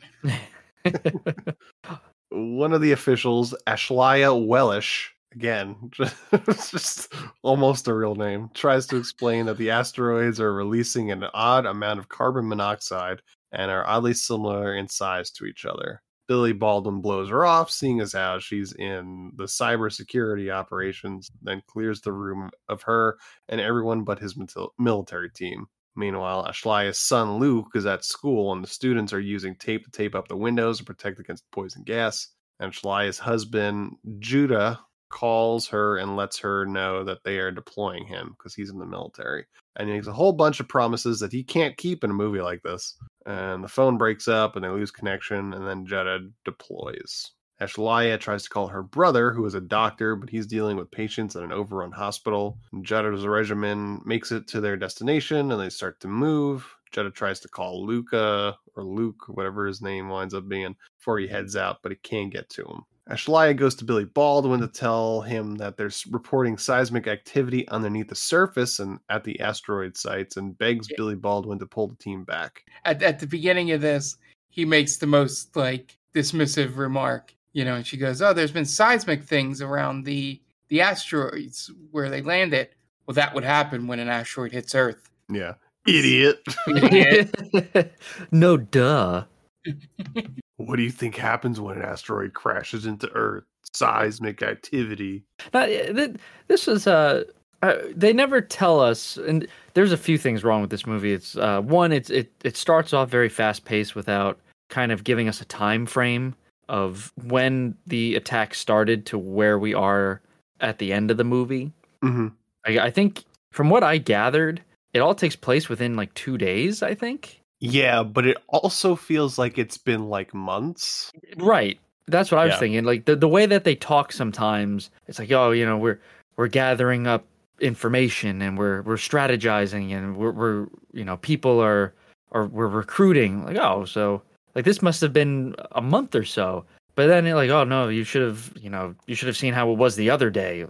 One of the officials, Ashlaya Wellish, again, <laughs> it's just almost a real name, tries to explain that the asteroids are releasing an odd amount of carbon monoxide and are oddly similar in size to each other. Billy Baldwin blows her off, seeing as how she's in the cybersecurity operations, then clears the room of her and everyone but his military team. Meanwhile, Ashlaya's son Luke is at school, and the students are using tape to tape up the windows to protect against poison gas. And Ashlaya's husband, Judah, calls her and lets her know that they are deploying him because he's in the military. And he makes a whole bunch of promises that he can't keep in a movie like this. And the phone breaks up and they lose connection, and then Judah deploys. Ashlaya tries to call her brother, who is a doctor, but he's dealing with patients at an overrun hospital. Judah's regimen makes it to their destination and they start to move. Judah tries to call Luca or Luke, whatever his name winds up being, before he heads out, but he can't get to him. Ashlaya goes to Billy Baldwin to tell him that there's reporting seismic activity underneath the surface and at the asteroid sites and begs Billy Baldwin to pull the team back. At at the beginning of this, he makes the most like dismissive remark, you know, and she goes, "Oh, there's been seismic things around the the asteroids where they landed. Well, that would happen when an asteroid hits Earth. Yeah. Idiot. <laughs> Idiot. <laughs> no, duh. <laughs> what do you think happens when an asteroid crashes into Earth? Seismic activity. Now, eh, this is uh, uh, they never tell us, and there's a few things wrong with this movie. It's uh, one, it's it it starts off very fast paced without kind of giving us a time frame of when the attack started to where we are at the end of the movie. Mm-hmm. I, I think from what I gathered, it all takes place within like two days. I think. Yeah, but it also feels like it's been like months. Right. That's what I was Yeah. thinking. Like the, the way that they talk sometimes, it's like, oh, you know, we're we're gathering up information and we're we're strategizing and we're we're you know, people are are we're recruiting. Like, oh, so like this must have been a month or so. But then like, oh no, you should have you know, you should have seen how it was the other day.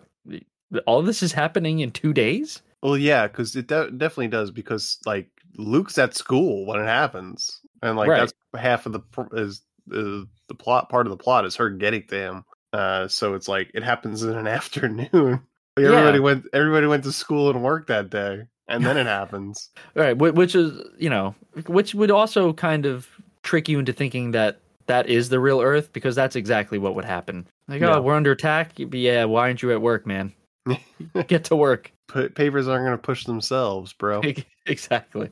All this is happening in two days? Well, yeah, because it de- definitely does. Because like Luke's at school when it happens, and like Right. that's half of the is uh, the plot. Part of the plot is her getting to him. Uh, so it's like it happens in an <laughs> afternoon. Like, everybody Yeah. went. Everybody went to school and work that day, and then it <laughs> happens. Right, which is you know, which would also kind of trick you into thinking that that is the real Earth because that's exactly what would happen. Like, Yeah. oh, we're under attack. Yeah, why aren't you at work, man? <laughs> Get to work. Pa- papers aren't going to push themselves, bro. <laughs> exactly.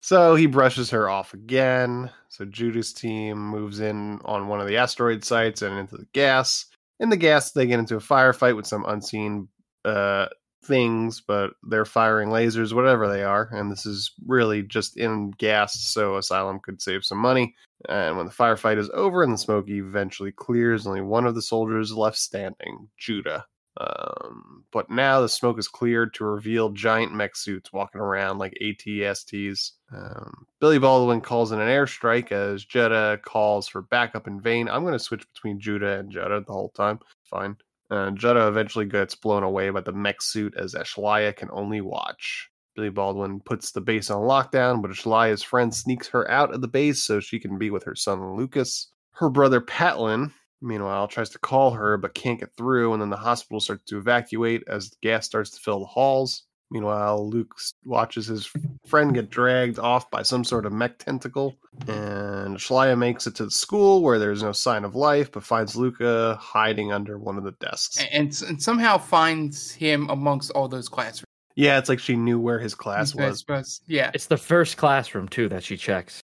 So he brushes her off again. So Judas' team moves in on one of the asteroid sites and into the gas. In the gas, they get into a firefight with some unseen uh, things, but they're firing lasers, whatever they are. And this is really just in gas, so Asylum could save some money. And when the firefight is over and the smoke eventually clears, only one of the soldiers left standing, Judah. Um, but now the smoke is cleared to reveal giant mech suits walking around like ATSTs. Um, Billy Baldwin calls in an airstrike as Jeddah calls for backup in vain. I'm going to switch between Judah and Jeddah the whole time. Fine. Uh, Jeddah eventually gets blown away by the mech suit as Ashlaya can only watch. Billy Baldwin puts the base on lockdown, but Ashlaya's friend sneaks her out of the base so she can be with her son Lucas. Her brother Patlin, meanwhile, tries to call her but can't get through, and then the hospital starts to evacuate as the gas starts to fill the halls. Meanwhile, Luke watches his friend get dragged off by some sort of mech tentacle, and Shlaya makes it to the school where there's no sign of life, but finds Luca hiding under one of the desks. and, and, and somehow finds him amongst all those classrooms. Yeah, it's like she knew where his class was. Yeah. It's the first classroom too that she checks.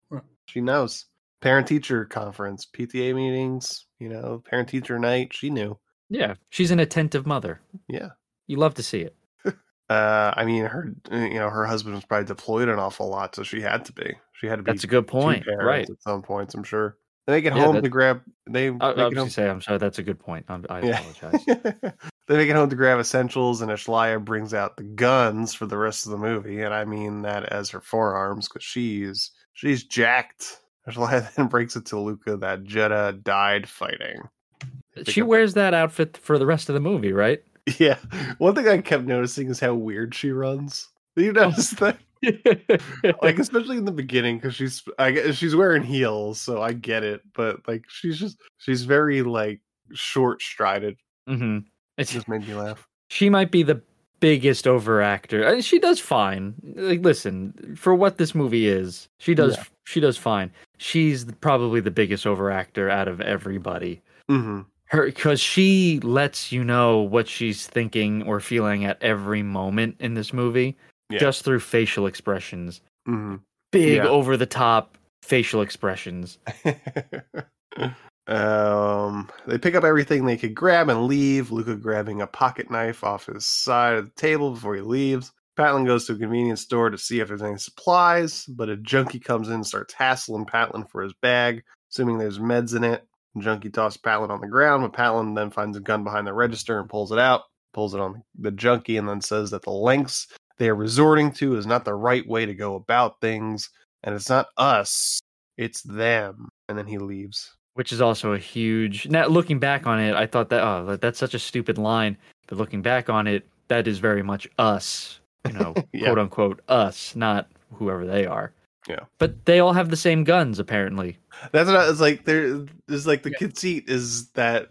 She knows. Parent teacher conference, PTA meetings, you know, parent teacher night. She knew. Yeah, she's an attentive mother. Yeah. You love to see it. <laughs> Uh, I mean, her, you know, her husband was probably deployed an awful lot, so she had to be. She had to be. That's a good point, right. At some points, I'm sure. They make it Yeah, home that- to grab. They I, I was home. say, I'm sorry. That's a good point. I'm, I Yeah. apologize. <laughs> they make it home to grab essentials, and Ashlaya brings out the guns for the rest of the movie, and I mean that as her forearms because she's she's jacked. Ashlaya <laughs> then breaks it to Luca that Jeddah died fighting. she wears that outfit for the rest of the movie, right? <laughs> Yeah. One thing I kept noticing is how weird she runs. You notice <laughs> that? like especially in the beginning because she's I guess she's wearing heels, so I get it. But like she's just she's very like short strided. Mm-hmm. It just made me laugh. She might be the biggest overactor. I mean, she does fine. Like, listen, for what this movie is, she does Yeah. she does fine. She's probably the biggest overactor out of everybody. Mm-hmm. Her because she lets you know what she's thinking or feeling at every moment in this movie, Yeah. just through facial expressions. Mm-hmm. Big Yeah. over the top facial expressions. <laughs> Um, they pick up everything they could grab and leave. Luca grabbing a pocket knife off his side of the table before he leaves. Patlin goes to a convenience store to see if there's any supplies, but a junkie comes in and starts hassling Patlin for his bag, assuming there's meds in it. Junkie tosses Patlin on the ground, but Patlin then finds a gun behind the register and pulls it out, pulls it on the junkie, and then says that the lengths they are resorting to is not the right way to go about things, and it's not us, it's them. And then he leaves. Which is also a huge. Now looking back on it, I thought that oh, that's such a stupid line. But looking back on it, that is very much us, you know, <laughs> Yeah. quote unquote us, not whoever they are. Yeah. But they all have the same guns, apparently. That's what I was like. There is like the conceit is that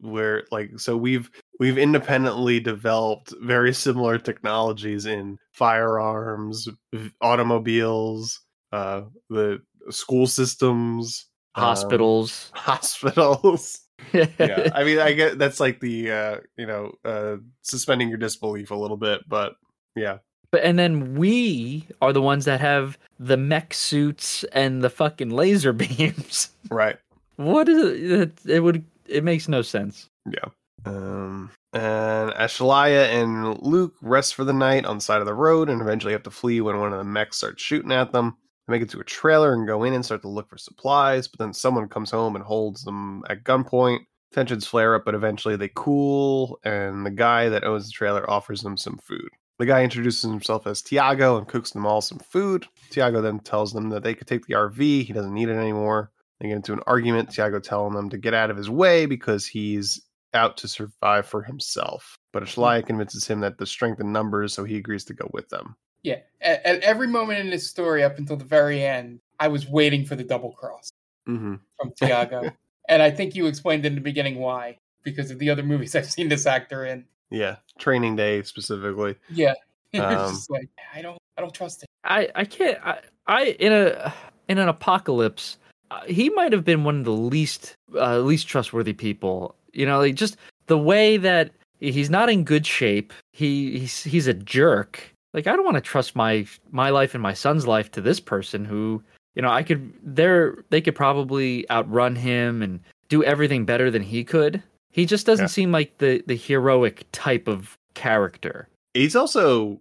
where like so we've we've independently developed very similar technologies in firearms, v- automobiles, uh, the school systems, um, Hospitals. <laughs> hospitals. yeah, I mean, I get that's like the uh, you know uh, suspending your disbelief a little bit, but yeah, But and then we are the ones that have the mech suits and the fucking laser <laughs> beams. right. What is it? It, would. It makes no sense. Yeah. Um, and Ashlaya and Luke rest for the night on the side of the road and eventually have to flee when one of the mechs starts shooting at them. They make it to a trailer and go in and start to look for supplies, but then someone comes home and holds them at gunpoint. Tensions flare up, but eventually they cool, and the guy that owns the trailer offers them some food. The guy introduces himself as Tiago and cooks them all some food. Tiago then tells them that they could take the RV, he doesn't need it anymore. They get into an argument, Tiago telling them to get out of his way because he's out to survive for himself. But Ashlaya convinces him that the strength in numbers, so he agrees to go with them. Yeah. At, at every moment in this story, up until the very end, I was waiting for the double cross Mm-hmm. from Tiago, <laughs> and I think you explained in the beginning why because of the other movies <laughs> I've seen this actor in. Yeah, training day specifically. Yeah. <laughs> Um, just like I don't, I don't trust it. I I can't. I, I in a in an apocalypse, uh, he might have been one of the least uh, least trustworthy people. You know, like just the way that he's not in good shape. He he's he's a jerk. Like I don't want to trust my my life and my son's life to this person who you know I could they're they could probably outrun him and do everything better than he could. He just doesn't Yeah. seem like the the heroic type of character. He's also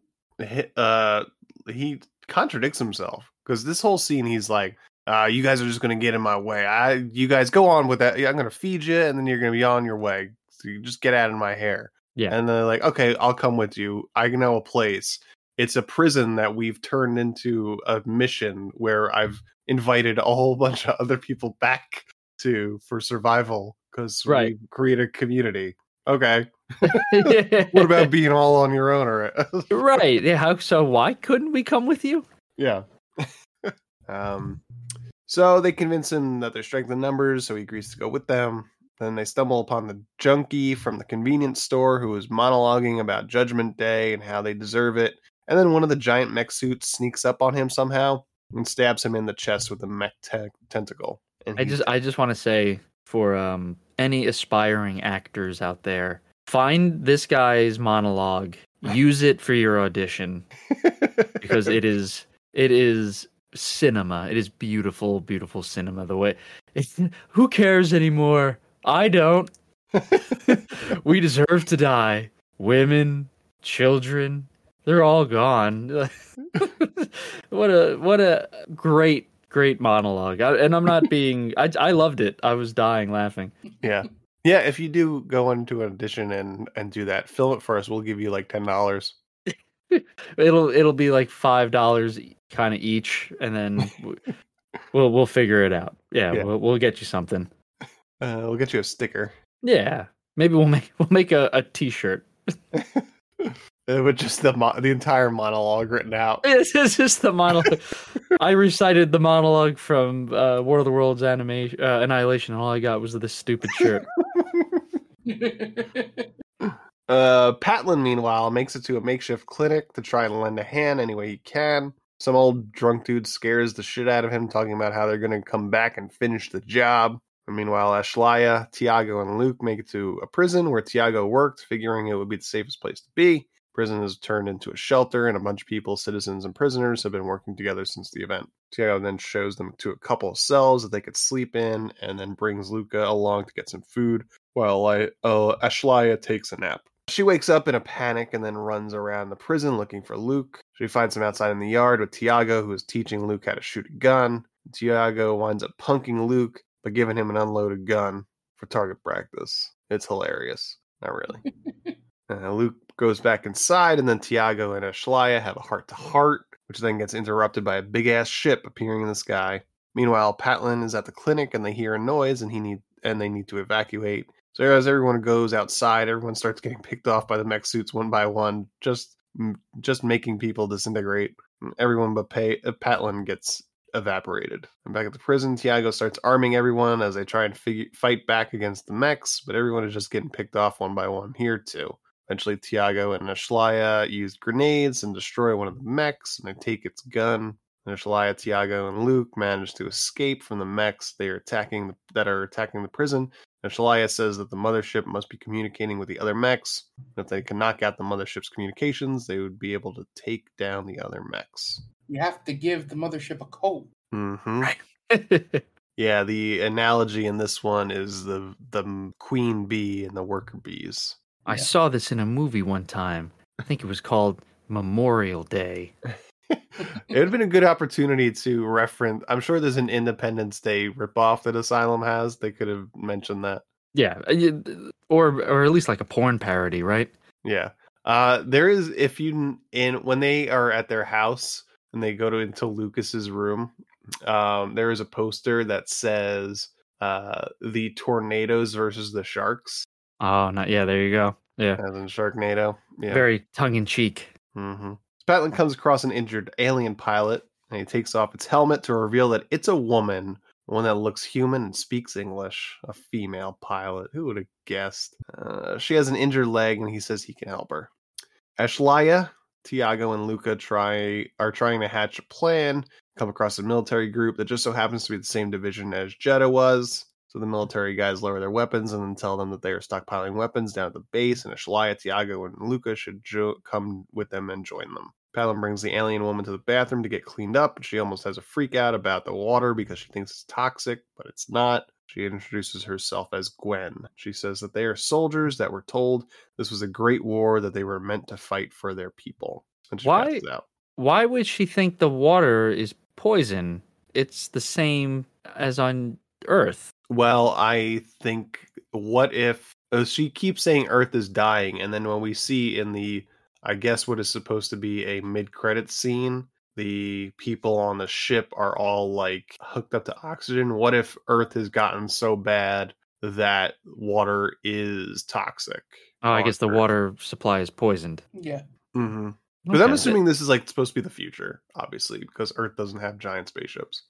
uh he contradicts himself because this whole scene he's like uh you guys are just going to get in my way. I you guys go on with that. I'm going to feed you and then you're going to be on your way. So you just get out of my hair. Yeah. And they're like, "Okay, I'll come with you. I know a place. It's a prison that we've turned into a mission where I've invited a whole bunch of other people back to for survival because Right. we create a community." Okay. <laughs> what about <laughs> being all on your own? Or right? Yeah. How so? Why couldn't we come with you? Yeah. <laughs> um, so they convince him that there's strength in numbers, so he agrees to go with them. Then they stumble upon the junkie from the convenience store who is monologuing about Judgment Day and how they deserve it. And then one of the giant mech suits sneaks up on him somehow and stabs him in the chest with a mech te- tentacle. And I just I just want to say for um any aspiring actors out there, find this guy's monologue, use it for your audition <laughs> because it is it is cinema. It is beautiful, beautiful cinema. The way it's, <laughs> who cares anymore? I don't. <laughs> we deserve to die. Women, children, they're all gone. <laughs> what a what a great great monologue. I, and I'm not <laughs> being I I loved it. I was dying laughing. Yeah. Yeah, if you do go into an audition and and do that, film it for us. We'll give you like ten dollars. <laughs> It'll it'll be like five dollars kind of each, and then we'll we'll figure it out. Yeah, Yeah. We'll, we'll get you something. Uh, we'll get you a sticker Yeah, maybe we'll make we'll make a, a t-shirt. <laughs> with just the mo- the entire monologue written out. It's, is just the monologue. <laughs> I recited the monologue from uh, War of the Worlds animation uh, Annihilation, and all I got was this stupid shirt. <laughs> Uh, Patlin, meanwhile, makes it to a makeshift clinic to try and lend a hand any way he can. Some old drunk dude scares the shit out of him, talking about how they're going to come back and finish the job. And meanwhile, Ashlaya, Tiago, and Luke make it to a prison where Tiago worked, figuring it would be the safest place to be. Prison has turned into a shelter, and a bunch of people, citizens and prisoners, have been working together since the event. Tiago then shows them to a couple of cells that they could sleep in, and then brings Luca along to get some food, while I, uh, Ashlaya takes a nap. She wakes up in a panic and then runs around the prison looking for Luke. She finds him outside in the yard with Tiago, who is teaching Luke how to shoot a gun. Tiago winds up punking Luke by giving him an unloaded gun for target practice. It's hilarious. Not really. <laughs> Uh, Luke goes back inside, and then Tiago and Ashlaya have a heart to heart, which then gets interrupted by a big ass ship appearing in the sky. Meanwhile, Patlin is at the clinic, and they hear a noise, and he need and they need to evacuate. So as everyone goes outside, everyone starts getting picked off by the mech suits one by one, just just making people disintegrate. Everyone but Pay, uh, Patlin gets evaporated. And back at the prison, Tiago starts arming everyone as they try and figure, fight back against the mechs, but everyone is just getting picked off one by one here too. Eventually, Tiago and Ashlaya use grenades and destroy one of the mechs, and they take its gun. And Ashlaya, Tiago, and Luke manage to escape from the mechs they are attacking the, that are attacking the prison. And Shalaya says that the mothership must be communicating with the other mechs. And if they can knock out the mothership's communications, they would be able to take down the other mechs. You have to give the mothership a code. Mm-hmm. <laughs> yeah, the analogy in this one is the the queen bee and the worker bees. I saw this in a movie one time. I think it was called Memorial Day. it would have been a good opportunity to reference. I'm sure there's an Independence Day ripoff that Asylum has. They could have mentioned that. Yeah, uh, or or at least like a porn parody, right? Yeah. Uh, there is if you in when they are at their house and they go to into Lucas's room, um, there is a poster that says uh, the tornadoes versus the sharks. Oh, not yeah. There you go. Yeah, as in Sharknado. Yeah, very tongue in cheek. Mm-hmm. Spatlin comes across an injured alien pilot, and he takes off its helmet to reveal that it's a woman, one that looks human and speaks English, a female pilot. Who would have guessed? Uh, she has an injured leg, and he says he can help her. Ashlaya, Tiago, and Luca try are trying to hatch a plan. Come across a military group that just so happens to be the same division as Judah was. So the military guys lower their weapons and then tell them that they are stockpiling weapons down at the base, and Ashlaya, Tiago, and Luca should jo- come with them and join them. Patlin brings the alien woman to the bathroom to get cleaned up, and she almost has a freak out about the water because she thinks it's toxic, but it's not. She introduces herself as Gwen. She says that they are soldiers that were told this was a great war that they were meant to fight for their people. why? Why would she think the water is poison? It's the same as on Earth. Well, I think what if uh, she keeps saying Earth is dying, and then when we see in the, I guess what is supposed to be a mid-credit scene, the people on the ship are all like hooked up to oxygen. What if Earth has gotten so bad that water is toxic? Oh, I guess the water supply is poisoned. Yeah. Mm-hmm. But I'm assuming this is like supposed to be the future, obviously, because Earth doesn't have giant spaceships.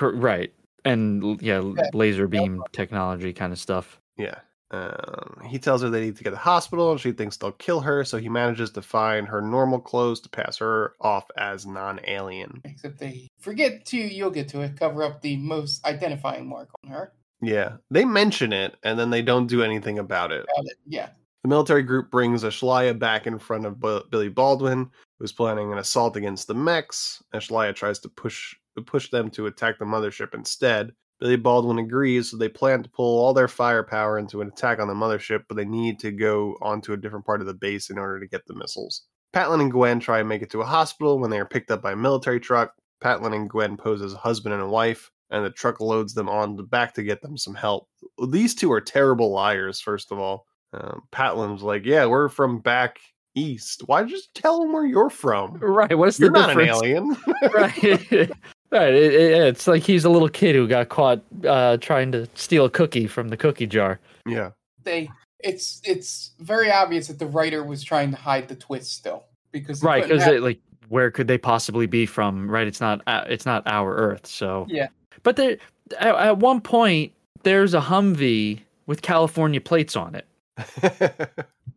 Right and yeah, laser beam technology kind of stuff. Yeah. Um, he tells her they need to get to the hospital, and she thinks they'll kill her. So he manages to find her normal clothes to pass her off as non-alien. Except they forget to, you'll get to it, cover up the most identifying mark on her. Yeah, they mention it, and then they don't do anything about it. About it. Yeah. The military group brings Ashlaya back in front of B- Billy Baldwin, who's planning an assault against the mechs. Ashlaya tries to push push them to attack the mothership instead. Billy Baldwin agrees, so they plan to pull all their firepower into an attack on the mothership, but they need to go onto a different part of the base in order to get the missiles. Patlin and Gwen try and make it to a hospital when they are picked up by a military truck. Patlin and Gwen pose as a husband and a wife, and the truck loads them on the back to get them some help. These two are terrible liars, first of all. Um, Patlin's like, Yeah, we're from back east. Why just tell them where you're from? Right. What's you're the not difference? an alien. <laughs> right. <laughs> <laughs> Right, it, it, it's like he's a little kid who got caught uh, trying to steal a cookie from the cookie jar. Yeah, they. It's it's very obvious that the writer was trying to hide the twist still because right because have... like where could they possibly be from? Right, it's not uh, it's not our Earth, so yeah. But there, at, at one point, there's a Humvee with California plates on it. <laughs>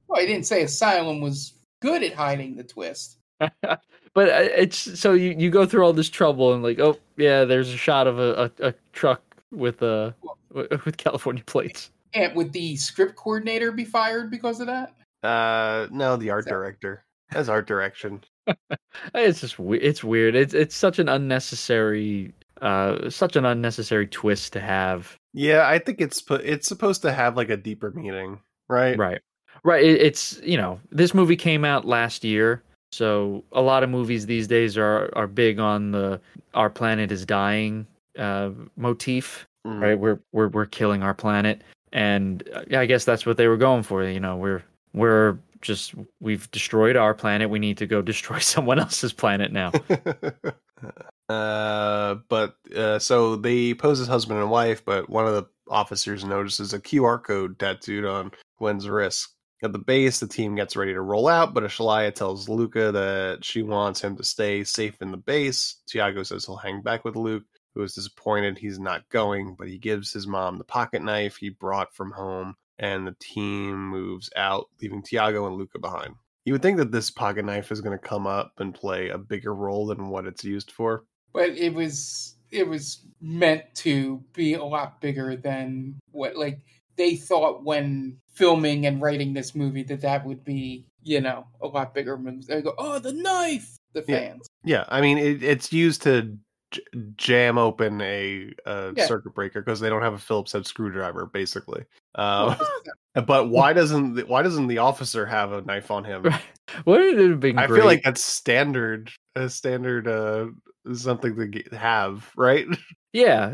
well, I didn't say Asylum was good at hiding the twist <laughs> but uh, it's so you, you go through all this trouble and like oh yeah there's a shot of a, a, a truck with uh <laughs> with California plates. And would the script coordinator be fired because of that? Uh no, the art director. As art direction. <laughs> it's just it's weird. It's it's such an unnecessary uh such an unnecessary twist to have. Yeah, I think it's it's supposed to have like a deeper meaning, right? Right. Right. It, it's you know this movie came out last year so a lot of movies these days are are big on the our planet is dying uh, motif, mm. right? We're we're we're killing our planet, and uh, I guess that's what they were going for. You know, we're we're just we've destroyed our planet. We need to go <laughs> destroy someone else's planet now. <laughs> uh, but uh, so they pose as husband and wife, but one of the officers notices a QR code tattooed on Gwen's wrist At the base, the team gets ready to roll out, but Ashlaya tells Luca that she wants him to stay safe in the base. Tiago says he'll hang back with Luke, who is disappointed he's not going, but he gives his mom the pocket knife he brought from home, and the team moves out, leaving Tiago and Luca behind. You would think that this pocket knife is going to come up and play a bigger role than what it's used for. But it was it was meant to be a lot bigger than what like they thought when filming and writing this movie that that would be you know a lot bigger movies. They go, oh, the knife. The fans. Yeah, I mean it, it's used to j- jam open a, a Yeah. circuit breaker because they don't have a Phillips head screwdriver, basically. Uh, <laughs> but why doesn't the, why doesn't the officer have a knife on him? Wouldn't it have been I great? feel like that's standard, a standard uh, something to get, have, right? <laughs> Yeah,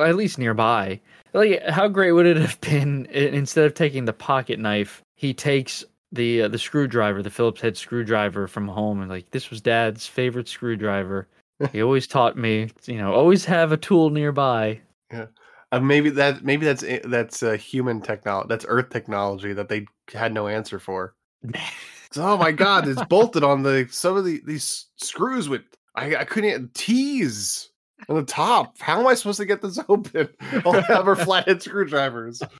at least nearby. Like, how great would it have been instead of taking the pocket knife, he takes the uh, the screwdriver, the Phillips head screwdriver from home, and like this was Dad's favorite screwdriver. He always taught me, you know, always have a tool nearby. Yeah. Uh, maybe that maybe that's i- that's uh, human technology. That's Earth technology that they had no answer for. <laughs> Oh my God! It's bolted on the some of the these screws with I, I couldn't tease on the top. How am I supposed to get this <laughs> open? All I have are flathead screwdrivers. <laughs>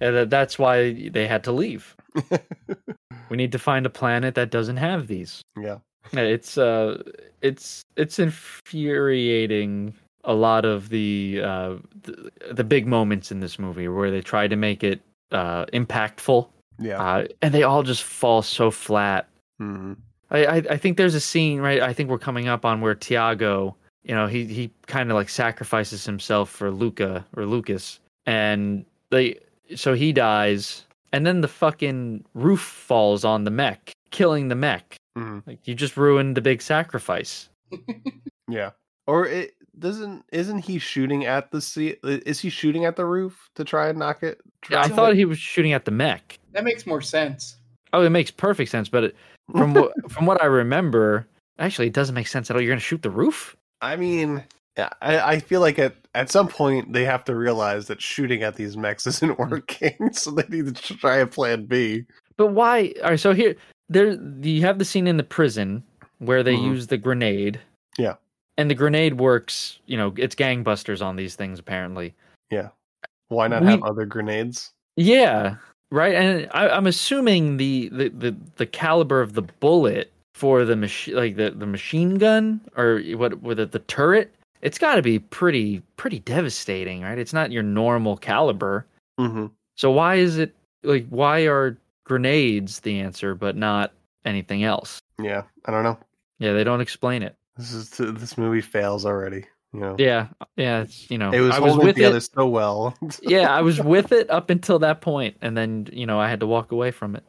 And that's why they had to leave. <laughs> we need to find a planet that doesn't have these. Yeah. It's uh it's it's infuriating a lot of the uh the, the big moments in this movie where they try to make it uh impactful. Yeah. Uh, and they all just fall so flat. hmm I, I I think there's a scene right. I think we're coming up on where Tiago, you know, he he kind of like sacrifices himself for Luca or Lucas, and they so he dies, and then the fucking roof falls on the mech, killing the mech. Mhm. Like you just ruined the big sacrifice. <laughs> Yeah. Or it doesn't isn't he shooting at the sea? Is he shooting at the roof to try and knock it? Yeah, I thought he was shooting at the mech. That makes more sense. Oh, it makes perfect sense, but it, from what <laughs> from what I remember, actually, it doesn't make sense at all. You're gonna shoot the roof? I mean, yeah, I, I feel like at at some point they have to realize that shooting at these mechs <laughs> isn't working, <laughs> so they need to try a plan B. But why? All right, so here, there, you have the scene in the prison where they Mhm. use the grenade, Yeah, and the grenade works. You know, it's gangbusters on these things apparently. yeah. Why not We- have other grenades? Yeah, right. And I, I'm assuming the, the the the caliber of the bullet for the machine, like the the machine gun or what with it, the turret, it's got to be pretty pretty devastating, right? It's not your normal caliber. Mm-hmm. So why is it like why are grenades the answer but not anything else? Yeah, I don't know. Yeah, they don't explain it. This is this movie fails already. You know, Yeah, yeah, it's, you know, it was I was holding with together it. so well. <laughs> yeah, I was with it up until that point, and then you know I had to walk away from it.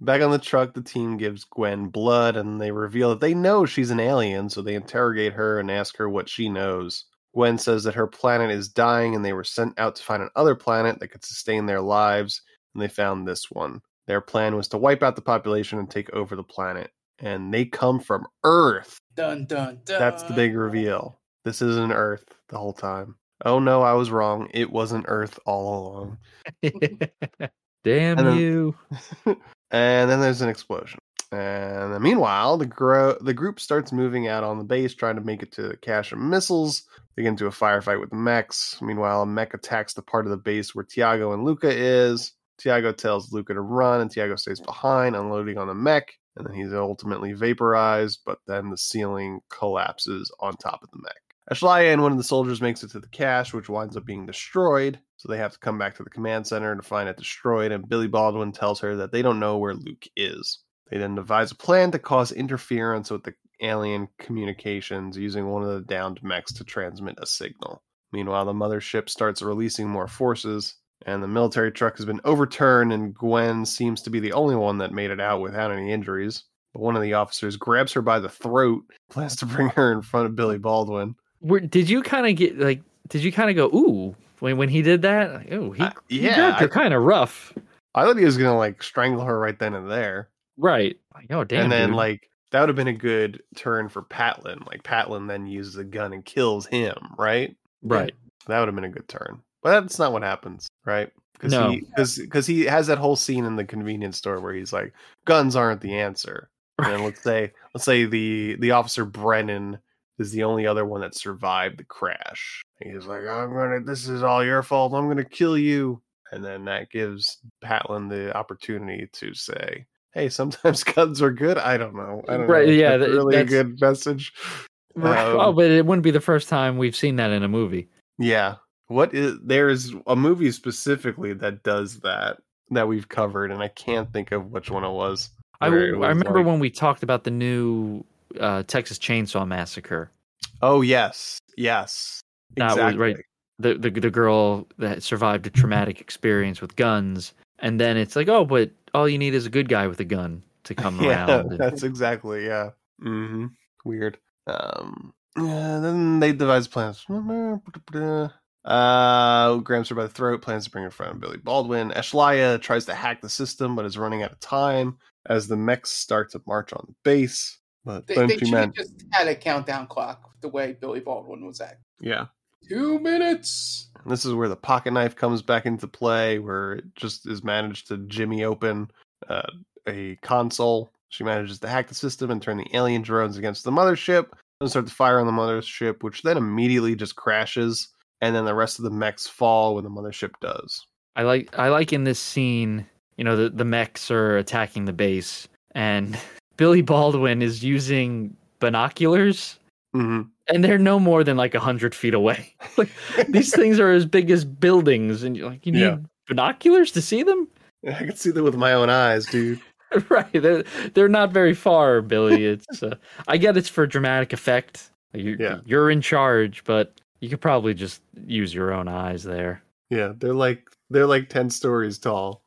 Back on the truck, the team gives Gwen blood and they reveal that they know she's an alien, so they interrogate her and ask her what she knows. Gwen says that her planet is dying and they were sent out to find another planet that could sustain their lives, and they found this one. Their plan was to wipe out the population and take over the planet. And they come from Earth. Dun dun dun. That's the big reveal. This isn't Earth the whole time. Oh no, I was wrong. It wasn't Earth all along. <laughs> Damn And then- you! <laughs> and then there's an explosion. And meanwhile, the gro- the group starts moving out on the base, trying to make it to the cache of missiles. They get into a firefight with the mechs. Meanwhile, a mech attacks the part of the base where Tiago and Luca is. Tiago tells Luca to run, and Tiago stays behind, unloading on the mech. And then he's ultimately vaporized, but then the ceiling collapses on top of the mech. Ashlaya and one of the soldiers makes it to the cache, which winds up being destroyed. So they have to come back to the command center to find it destroyed. And Billy Baldwin tells her that they don't know where Luke is. They then devise a plan to cause interference with the alien communications using one of the downed mechs to transmit a signal. Meanwhile, the mothership starts releasing more forces, and the military truck has been overturned, and Gwen seems to be the only one that made it out without any injuries. But one of the officers grabs her by the throat, <laughs> plans to bring her in front of Billy Baldwin. Were, did you kind of get like? Did you kind of go ooh when when he did that? Like, ooh, he, uh, he yeah, her I- kind of rough, I thought he was gonna like strangle her right then and there. right? Like, oh damn, and then dude. like that would have been a good turn for Patlin. Like Patlin then uses a gun and kills him, right? Right. That would have been a good turn. But that's not what happens, right? Because No. he, cause, 'cause he has that whole scene in the convenience store where he's like, guns aren't the answer. <laughs> And let's say let's say the the officer Brennan is the only other one that survived the crash. He's like, I'm gonna this is all your fault, I'm gonna kill you. And then that gives Patlin the opportunity to say, Hey, sometimes <laughs> guns are good. I don't know. I don't Right, know. yeah, that's that- really a that's- good message. <laughs> Right. Um, oh, but it wouldn't be the first time we've seen that in a movie. Yeah. What is there is a movie specifically that does that that we've covered, and I can't think of which one it was. I, I remember like- when we talked about the new uh, Texas Chainsaw Massacre. Oh yes, yes, That was exactly. right. The, the the girl that survived a traumatic experience with guns, and then it's like, oh, but all you need is a good guy with a gun to <laughs> come Yeah, around. and- <laughs> that's exactly yeah. Mm-hmm. Weird. Um. Yeah, then they devise plans. Uh, grabs her by the throat, plans to bring her friend Billy Baldwin. Ashlaya tries to hack the system, but is running out of time as the mechs start to march on the base. But They, then they she should man- just had a countdown clock the way Billy Baldwin was at. yeah. Two minutes. And this is where the pocket knife comes back into play, where it just is managed to jimmy open uh, a console. She manages to hack the system and turn the alien drones against the mothership and start to fire on the mothership, which then immediately just crashes. And then the rest of the mechs fall when the mothership does. I like I like in this scene, you know, the the mechs are attacking the base, and Billy Baldwin is using binoculars, Mhm. and they're no more than like a hundred feet away. <laughs> Like these things are as big as buildings, and you're like, you need Yeah. binoculars to see them. <laughs> <laughs> I can see them with my own eyes, dude. right, they're they're not very far, Billy. It's uh, I get it's for dramatic effect. You, Yeah. you're in charge, but you could probably just use your own eyes there. Yeah, they're like they're like ten stories tall.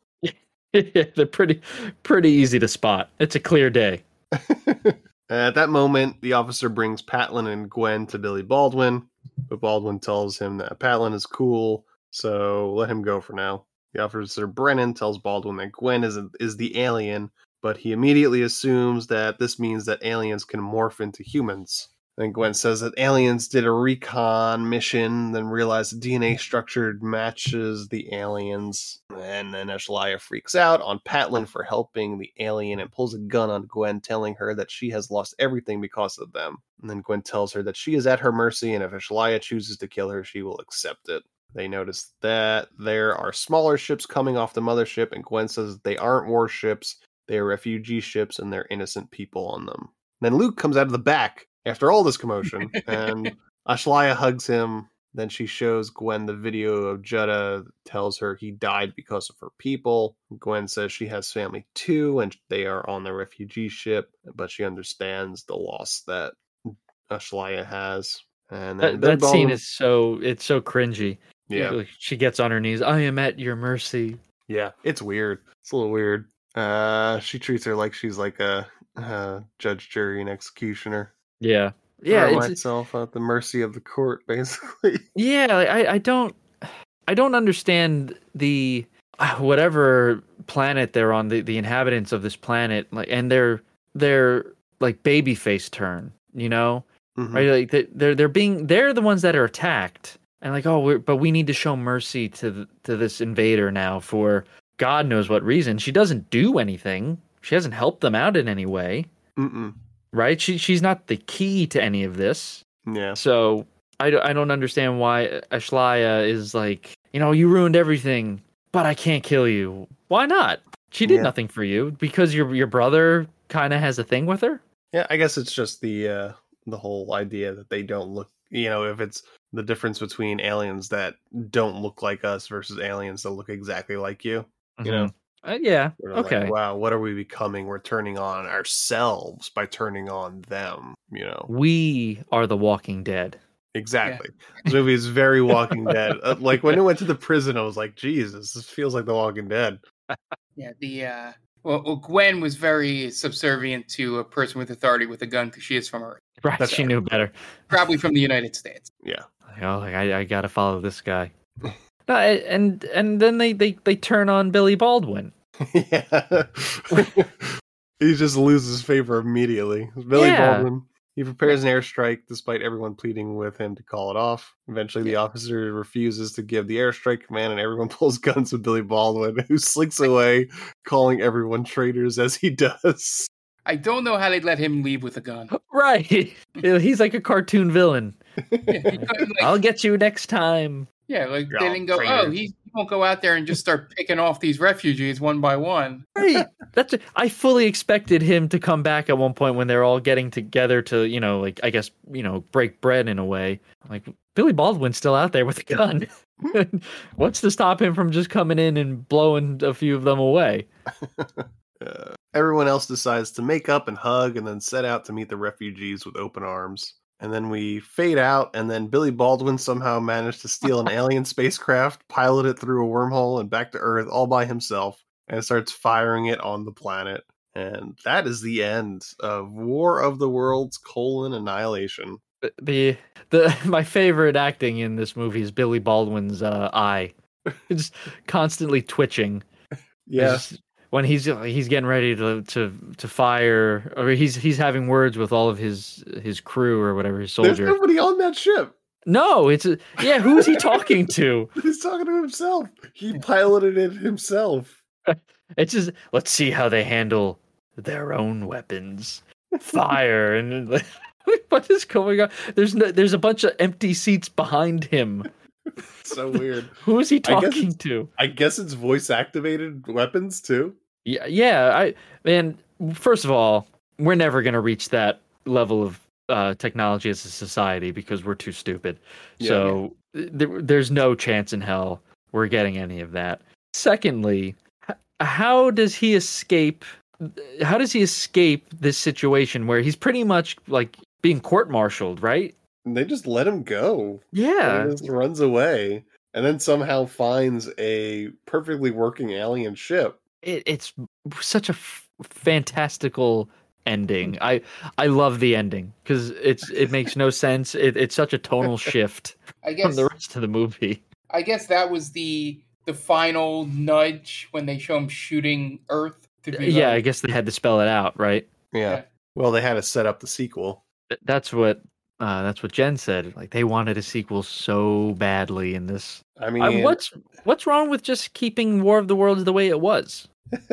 <laughs> they're pretty pretty easy to spot. It's a clear day. <laughs> At that moment, the officer brings Patlin and Gwen to Billy Baldwin, but Baldwin tells him that Patlin is cool, so let him go for now. The officer Brennan tells Baldwin that Gwen is is the alien, but he immediately assumes that this means that aliens can morph into humans. Then Gwen says that aliens did a recon mission, then realized the DNA mm. structure matches the aliens. And then Ashlaya freaks out on Patlin for helping the alien and pulls a gun on Gwen, telling her that she has lost everything because of them. And then Gwen tells her that she is at her mercy, and if Ashlaya chooses to kill her, she will accept it. They notice that there are smaller ships coming off the mothership, and Gwen says that they aren't warships, they are refugee ships, and they're innocent people on them. Then Luke comes out of the back after all this commotion, <laughs> and Ashlaya hugs him. Then she shows Gwen the video of Judah, tells her he died because of her people. Gwen says she has family too, and they are on the refugee ship, but she understands the loss that Ashlaya has. And That, that scene is so it's so cringy. Yeah. She gets on her knees. I am at your mercy. Yeah, it's weird. It's a little weird. Uh, she treats her like she's like a uh, judge, jury, and executioner. Yeah, yeah. Throw It's, myself at the mercy of the court, <laughs> basically. yeah, like, I I don't I don't understand the uh, whatever planet they're on. The the inhabitants of this planet, like, and their their like baby face turn. You know, Mhm. right? Like they- they're they're being they're the ones that are attacked, and like oh, we're, but we need to show mercy to the, to this invader now for God knows what reason. She doesn't do anything. She hasn't helped them out in any way. Mm-mm. Right? She she's not the key to any of this. Yeah. So I, I don't understand why Ashlaya is like, you know, you ruined everything, but I can't kill you. Why not? She did Yeah. nothing for you because your your brother kind of has a thing with her. Yeah, I guess it's just the uh the whole idea that they don't look you know, if it's the difference between aliens that don't look like us versus aliens that look exactly like you. You know? Uh, yeah. We're like, Okay. wow, what are we becoming? We're turning on ourselves by turning on them, you know. We are the Walking Dead. Exactly. This movie is very Walking Dead. <laughs> Uh, like when it went to the prison, I was like, Jesus, this feels like The Walking Dead. Yeah, the uh, well, well, Gwen was very subservient to a person with authority with a gun because she is from Earth, <laughs> Right. She knew better. probably from the United States. Yeah. Like, oh, like, I I gotta follow this guy. <laughs> no, and and then they they they turn on Billy Baldwin. Yeah. <laughs> he just loses favor immediately. Billy Yeah. Baldwin. He prepares an airstrike despite everyone pleading with him to call it off. Eventually, the officer refuses to give the airstrike command, and everyone <laughs> pulls guns with Billy Baldwin, who slinks away, calling everyone traitors as he does. I don't know how they'd let him leave with a gun. <laughs> Right. He's like a cartoon villain. I'll get you next time. Yeah, like they didn't go. Oh, traitors. Oh, he, he won't go out there and just start picking off these refugees one by one. Right. That's I fully expected him to come back at one point when they're all getting together to, you know, like I guess, you know, break bread in a way. Like Billy Baldwin's still out there with a gun. <laughs> What's to stop him from just coming in and blowing a few of them away? <laughs> Uh, everyone else decides to make up and hug and then set out to meet the refugees with open arms. And then we fade out, and then Billy Baldwin somehow managed to steal an alien spacecraft, pilot it through a wormhole and back to Earth all by himself, and starts firing it on the planet. And that is the end of War of the Worlds: colon Annihilation. The the <laughs> my favorite acting in this movie is Billy Baldwin's uh, eye. It's constantly twitching. Yeah. When he's he's getting ready to to to fire or he's he's having words with all of his his crew or whatever his soldier. There's nobody on that ship. No, it's a, yeah. Who is he talking to? <laughs> He's talking to himself. He piloted it himself. <laughs> It's just let's see how they handle their own weapons, fire, and like, <laughs> what is going on? There's no, there's a bunch of empty seats behind him. <laughs> so weird. Who is he talking it's- to? I guess it's voice activated weapons too. Yeah, yeah. I man, first of all, we're never gonna reach that level of uh, technology as a society because we're too stupid. Yeah. so there, there's no chance in hell we're getting any of that. Secondly, h- how does he escape? How does he escape this situation where he's pretty much like being court-martialed, right? And they just let him go. Yeah. And he just runs away, and then somehow finds a perfectly working alien ship. it, it's such a f- fantastical ending. I I love the ending because it's it makes no <laughs> sense. It, it's such a tonal <laughs> shift I from guess the rest of the movie. I guess that was the the final nudge when they show him shooting Earth. To uh, be Yeah, I guess they had to spell it out, right? Yeah. Well, they had to set up the sequel. That's what uh, that's what Jen said. Like they wanted a sequel so badly in this. I Uh, mean, what's what's wrong with just keeping War of the Worlds the way it was? <laughs>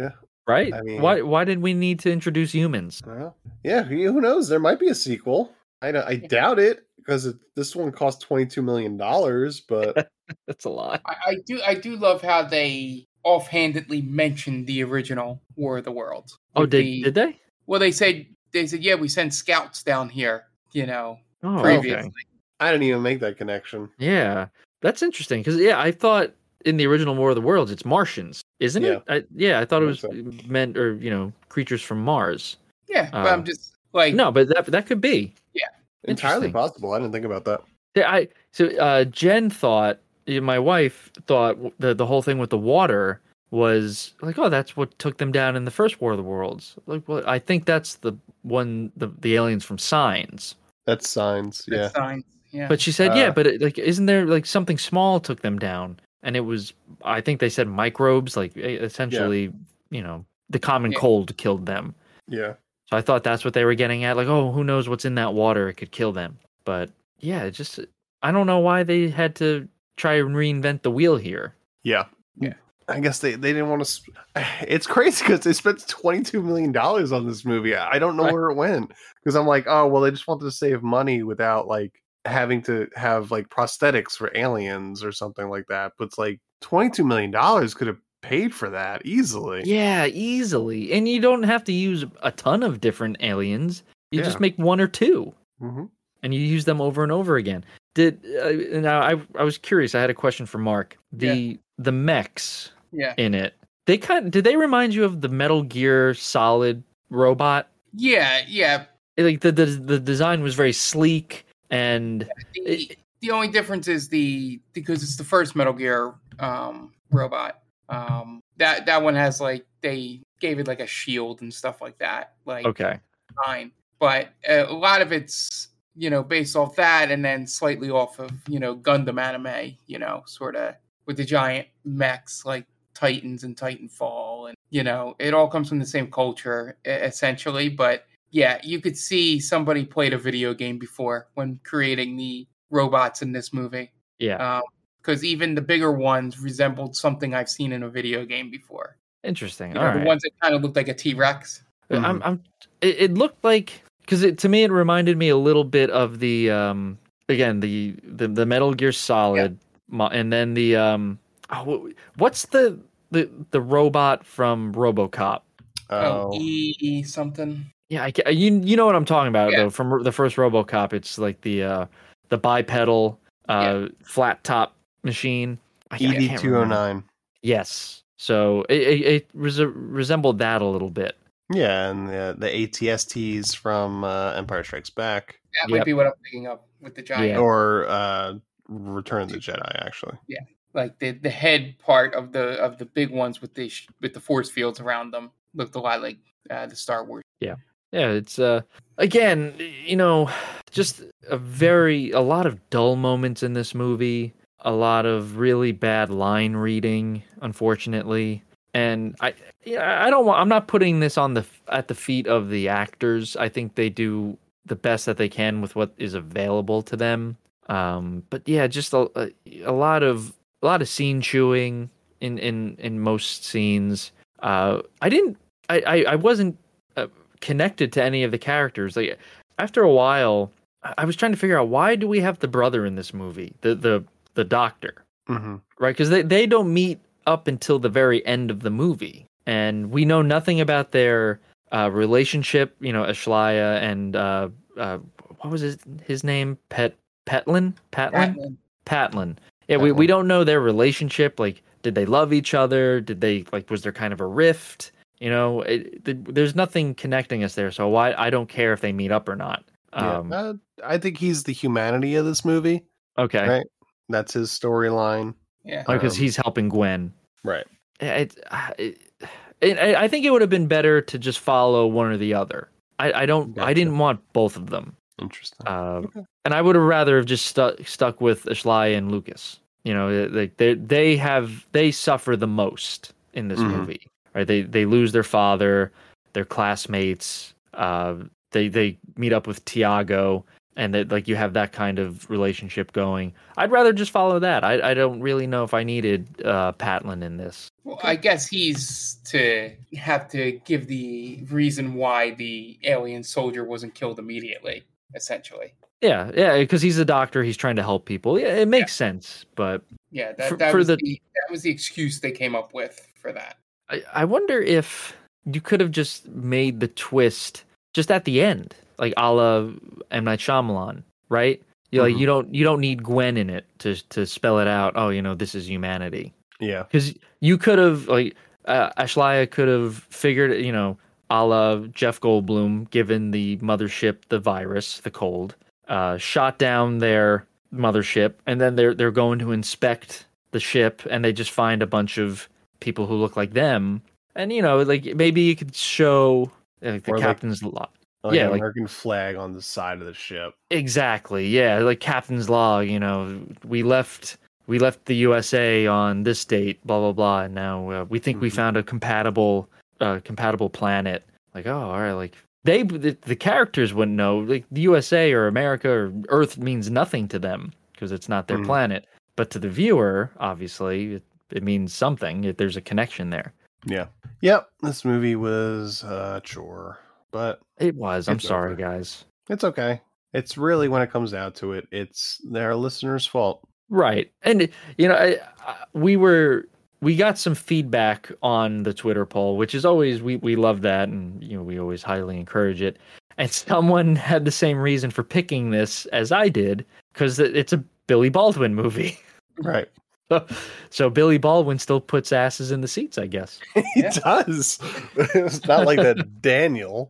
Yeah. Right? I mean- why why did we need to introduce humans? Well, yeah, who knows? There might be a sequel. I I doubt it because it, this one cost twenty two million dollars. But <laughs> That's a lot. I, I do I do love how they offhandedly mentioned the original War of the Worlds. Oh, with did the- did they? Well, they said they said yeah, we sent scouts down here. You know, Oh, previously. okay. I didn't even make that connection. Yeah, that's interesting because yeah, I thought in the original War of the Worlds it's Martians, isn't it? I, yeah, I thought it was think meant or you know creatures from Mars. Yeah, but Uh, I'm just like No, but that that could be. Yeah, Entirely possible. I didn't think about that. Yeah, I so uh, Jen thought my wife thought the the whole thing with the water was like oh that's what took them down in the first War of the Worlds. Like well I think that's the one the the aliens from Signs. That's signs. Yeah. signs. Yeah, But she said, yeah, Uh, but it, like, isn't there like something small took them down? And it was, I think they said microbes, like essentially, you know, the common Yeah. cold killed them. Yeah. So I thought that's what they were getting at. Like, oh, who knows what's in that water? It could kill them. But yeah, it just, I don't know why they had to try and reinvent the wheel here. Yeah. Yeah. I guess they, they didn't want to. Sp- <sighs> it's crazy because they spent twenty two million dollars on this movie. I don't know Right. where it went because I'm like, oh well, they just wanted to save money without like having to have like prosthetics for aliens or something like that. But it's like twenty two million dollars could have paid for that easily. Yeah, easily. And you don't have to use a ton of different aliens. You Yeah. just make one or two. hmm and you use them over and over again. Did uh, now I I was curious. I had a question for Mark. The the mechs yeah, in it. They kind did they remind you of the Metal Gear Solid robot? yeah, yeah. Like the the, the design was very sleek and The, the only difference is the because it's the first Metal Gear um, robot. Um, that that one has like they gave it like a shield and stuff like that. Like okay. fine, but uh, a lot of it's you know based off that, and then slightly off of you know Gundam anime. You know, sort of with the giant mechs like Titans and Titanfall, and you know it all comes from the same culture essentially. But yeah, you could see somebody played a video game before when creating the robots in this movie. Yeah. Because even the bigger ones resembled something I've seen in a video game before. Interesting. You All know, the right. ones that kind of looked like a T Rex. I'm, I'm. It, it looked like because it to me it reminded me a little bit of the um again the the, the Metal Gear Solid, mo- and then the um oh, what's the the the robot from RoboCop? Oh, E something. Yeah, I, you you know what I'm talking about Yeah. though. From the first RoboCop, it's like the uh the bipedal uh flat top machine. I, I can't ED remember. two oh nine. Yes. So it it, it res- resembled that a little bit. Yeah, and the the ATSTs from uh, Empire Strikes Back. That might be what I'm thinking of with the giant. Or uh, Return of the Jedi, actually. Yeah, like the the head part of the of the big ones with the with the force fields around them looked a lot like uh, the Star Wars. Yeah. Yeah, it's uh again, you know, just a very a lot of dull moments in this movie, a lot of really bad line reading, unfortunately. And I I don't want I'm not putting this on the at the feet of the actors. I think they do the best that they can with what is available to them. Um but yeah, just a, a lot of a lot of scene chewing in in in most scenes. Uh I didn't I I, I wasn't uh, connected to any of the characters. Like after a while, I I was trying to figure out why do we have the brother in this movie, the the the doctor, Mm-hmm. right? Because they they don't meet up until the very end of the movie, and we know nothing about their uh, relationship. You know, Ashlaya and uh, uh, what was his his name? Pet Petlin Patlin Patlin. Patlin. Yeah, we, we don't know their relationship. Like, did they love each other? Did they like? Was there kind of a rift? You know, it, th- there's nothing connecting us there. So why I don't care if they meet up or not. Yeah, Um, uh, I think he's the humanity of this movie. okay, Right. That's his storyline. Yeah. because Um, he's helping Gwen. Right. It, uh, it, it, I I think it would have been better to just follow one or the other. I, I don't. I didn't want both of them. Interesting. Uh, and I would have rather have just stuck stuck with Ashley and Lucas. You know, like they they have they suffer the most in this Mhm. movie, right? They they lose their father, their classmates. Uh, they they meet up with Tiago, and that like you have that kind of relationship going. I'd rather just follow that. I I don't really know if I needed uh, Patlin in this. Well, I guess he's to have to give the reason why the alien soldier wasn't killed immediately, essentially. Yeah, yeah, because he's a doctor. He's trying to help people. Yeah, it makes sense. But Yeah, that, For- that for was the- the... that was the excuse they came up with for that. I, I wonder if you could have just made the twist just at the end, like a la M Night Shyamalan, right? You like Mhm. you don't you don't need Gwen in it to to spell it out. Oh, you know this is humanity. Yeah. Because you could have like uh, Ashlaya could have figured you know a la Jeff Goldblum given the mothership the virus the cold uh, shot down their mothership and then they're they're going to inspect the ship and they just find a bunch of people who look like them and you know like maybe you could show like, the Or, like, captain's log Like yeah like American flag on the side of the ship. Exactly. Yeah, like captain's log. You know, we left we left the USA on this date. Blah blah blah. And now uh, we think we found a compatible uh, compatible planet. Like, oh, all right. Like they the, the characters wouldn't know. Like the USA or America or Earth means nothing to them because it's not their Mhm. planet. But to the viewer, obviously, it, it means something. If there's a connection there. Yeah. Yep. This movie was a chore, but It was. I'm sorry, over. guys. it's okay. It's really when it comes down to it, it's their listeners' fault. Right. And you know, I, I, we were we got some feedback on the Twitter poll, which is always we we love that and you know, we always highly encourage it. And <laughs> someone had the same reason for picking this as I did cuz it's a Billy Baldwin movie. <laughs> Right. So, so Billy Baldwin still puts asses in the seats, I guess. <laughs> He does. it's not like that Daniel.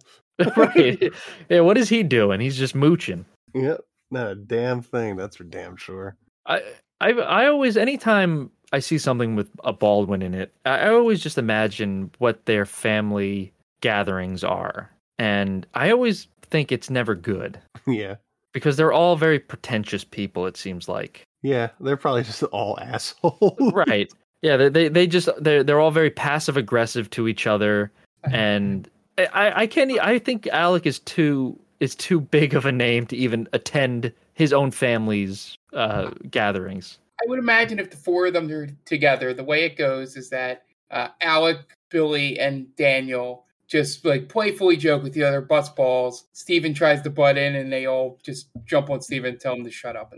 right. Yeah, what is he doing? He's just mooching. Yep. Not a damn thing. That's for damn sure. I I I always anytime I see something with a Baldwin in it, I, always just imagine what their family gatherings are, and I always think it's never good <laughs> Yeah. because they're all very pretentious people. It seems like Yeah. They're probably just all <laughs> assholes. right. Yeah, they they, they just they're they're all very passive aggressive to each other, <laughs> and I, I can't. I think Alec is too is too big of a name to even attend his own family's uh, gatherings. I would imagine if the four of them are together, the way it goes is that uh, Alec, Billy, and Daniel just like playfully joke with the other bus balls. Stephen tries to butt in, and they all just jump on Stephen and tell him to shut up.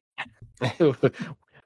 <laughs>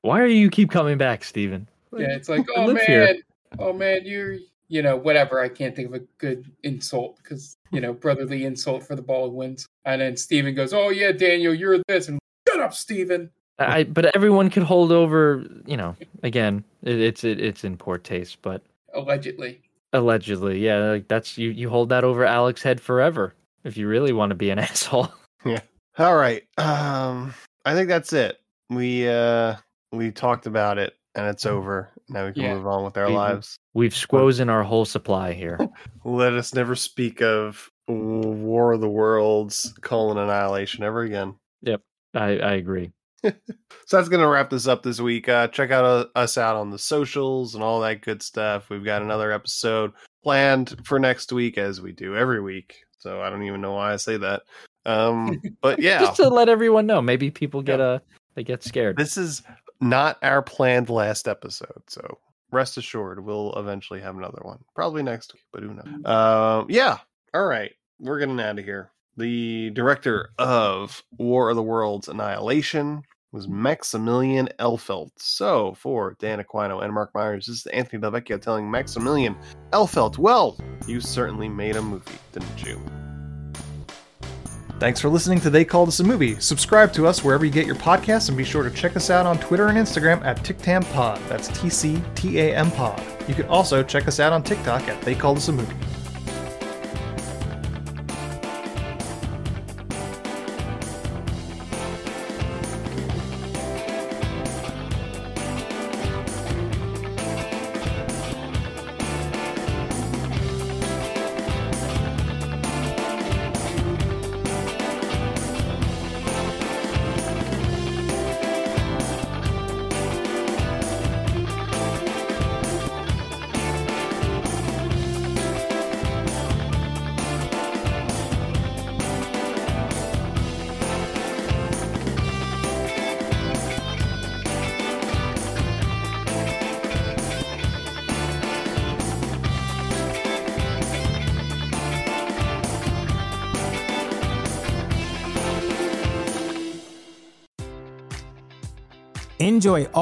Why are you keep coming back, Stephen? Yeah, it's like, oh man, here." oh man, you're, you know, whatever. I can't think of a good insult because you know, brotherly insult for the Baldwins. And then Stephen goes, oh yeah, Daniel, you're this, and shut up, Stephen. I, but everyone could hold over. You know, again, it, it's it, it's in poor taste, but Allegedly. allegedly, yeah, like that's you. You hold that over Alec's head forever if you really want to be an <laughs> asshole. Yeah. All right. Um, I think that's it. We uh we talked about it and it's over. Now we can Yeah. move on with our We- lives. We've squozen our whole supply here. <laughs> Let us never speak of War of the Worlds colon annihilation ever again. Yep, I, I agree. So that's going to wrap this up this week. Uh, check out uh, us out on the socials and all that good stuff. We've got another episode planned for next week, as we do every week. So I don't even know why I say that. Um, <laughs> but yeah, Just to let everyone know, maybe people get a they get scared. this is not our planned last episode. So rest assured, we'll eventually have another one, probably next week, but who knows? Um, yeah. All right, we're getting out of here. The director of War of the Worlds Annihilation was Maximilian Elfeldt. So for Dan Aquino and Mark Myers, this is Anthony Delvecchio telling Maximilian Elfeldt, well, you certainly made a movie, didn't you? Thanks for listening to They Called Us a Movie. Subscribe to us wherever you get your podcasts and be sure to check us out on Twitter and Instagram at TicTamPod. That's T C T A M Pod. You can also check us out on TikTok at They Called Us a Movie. Enjoy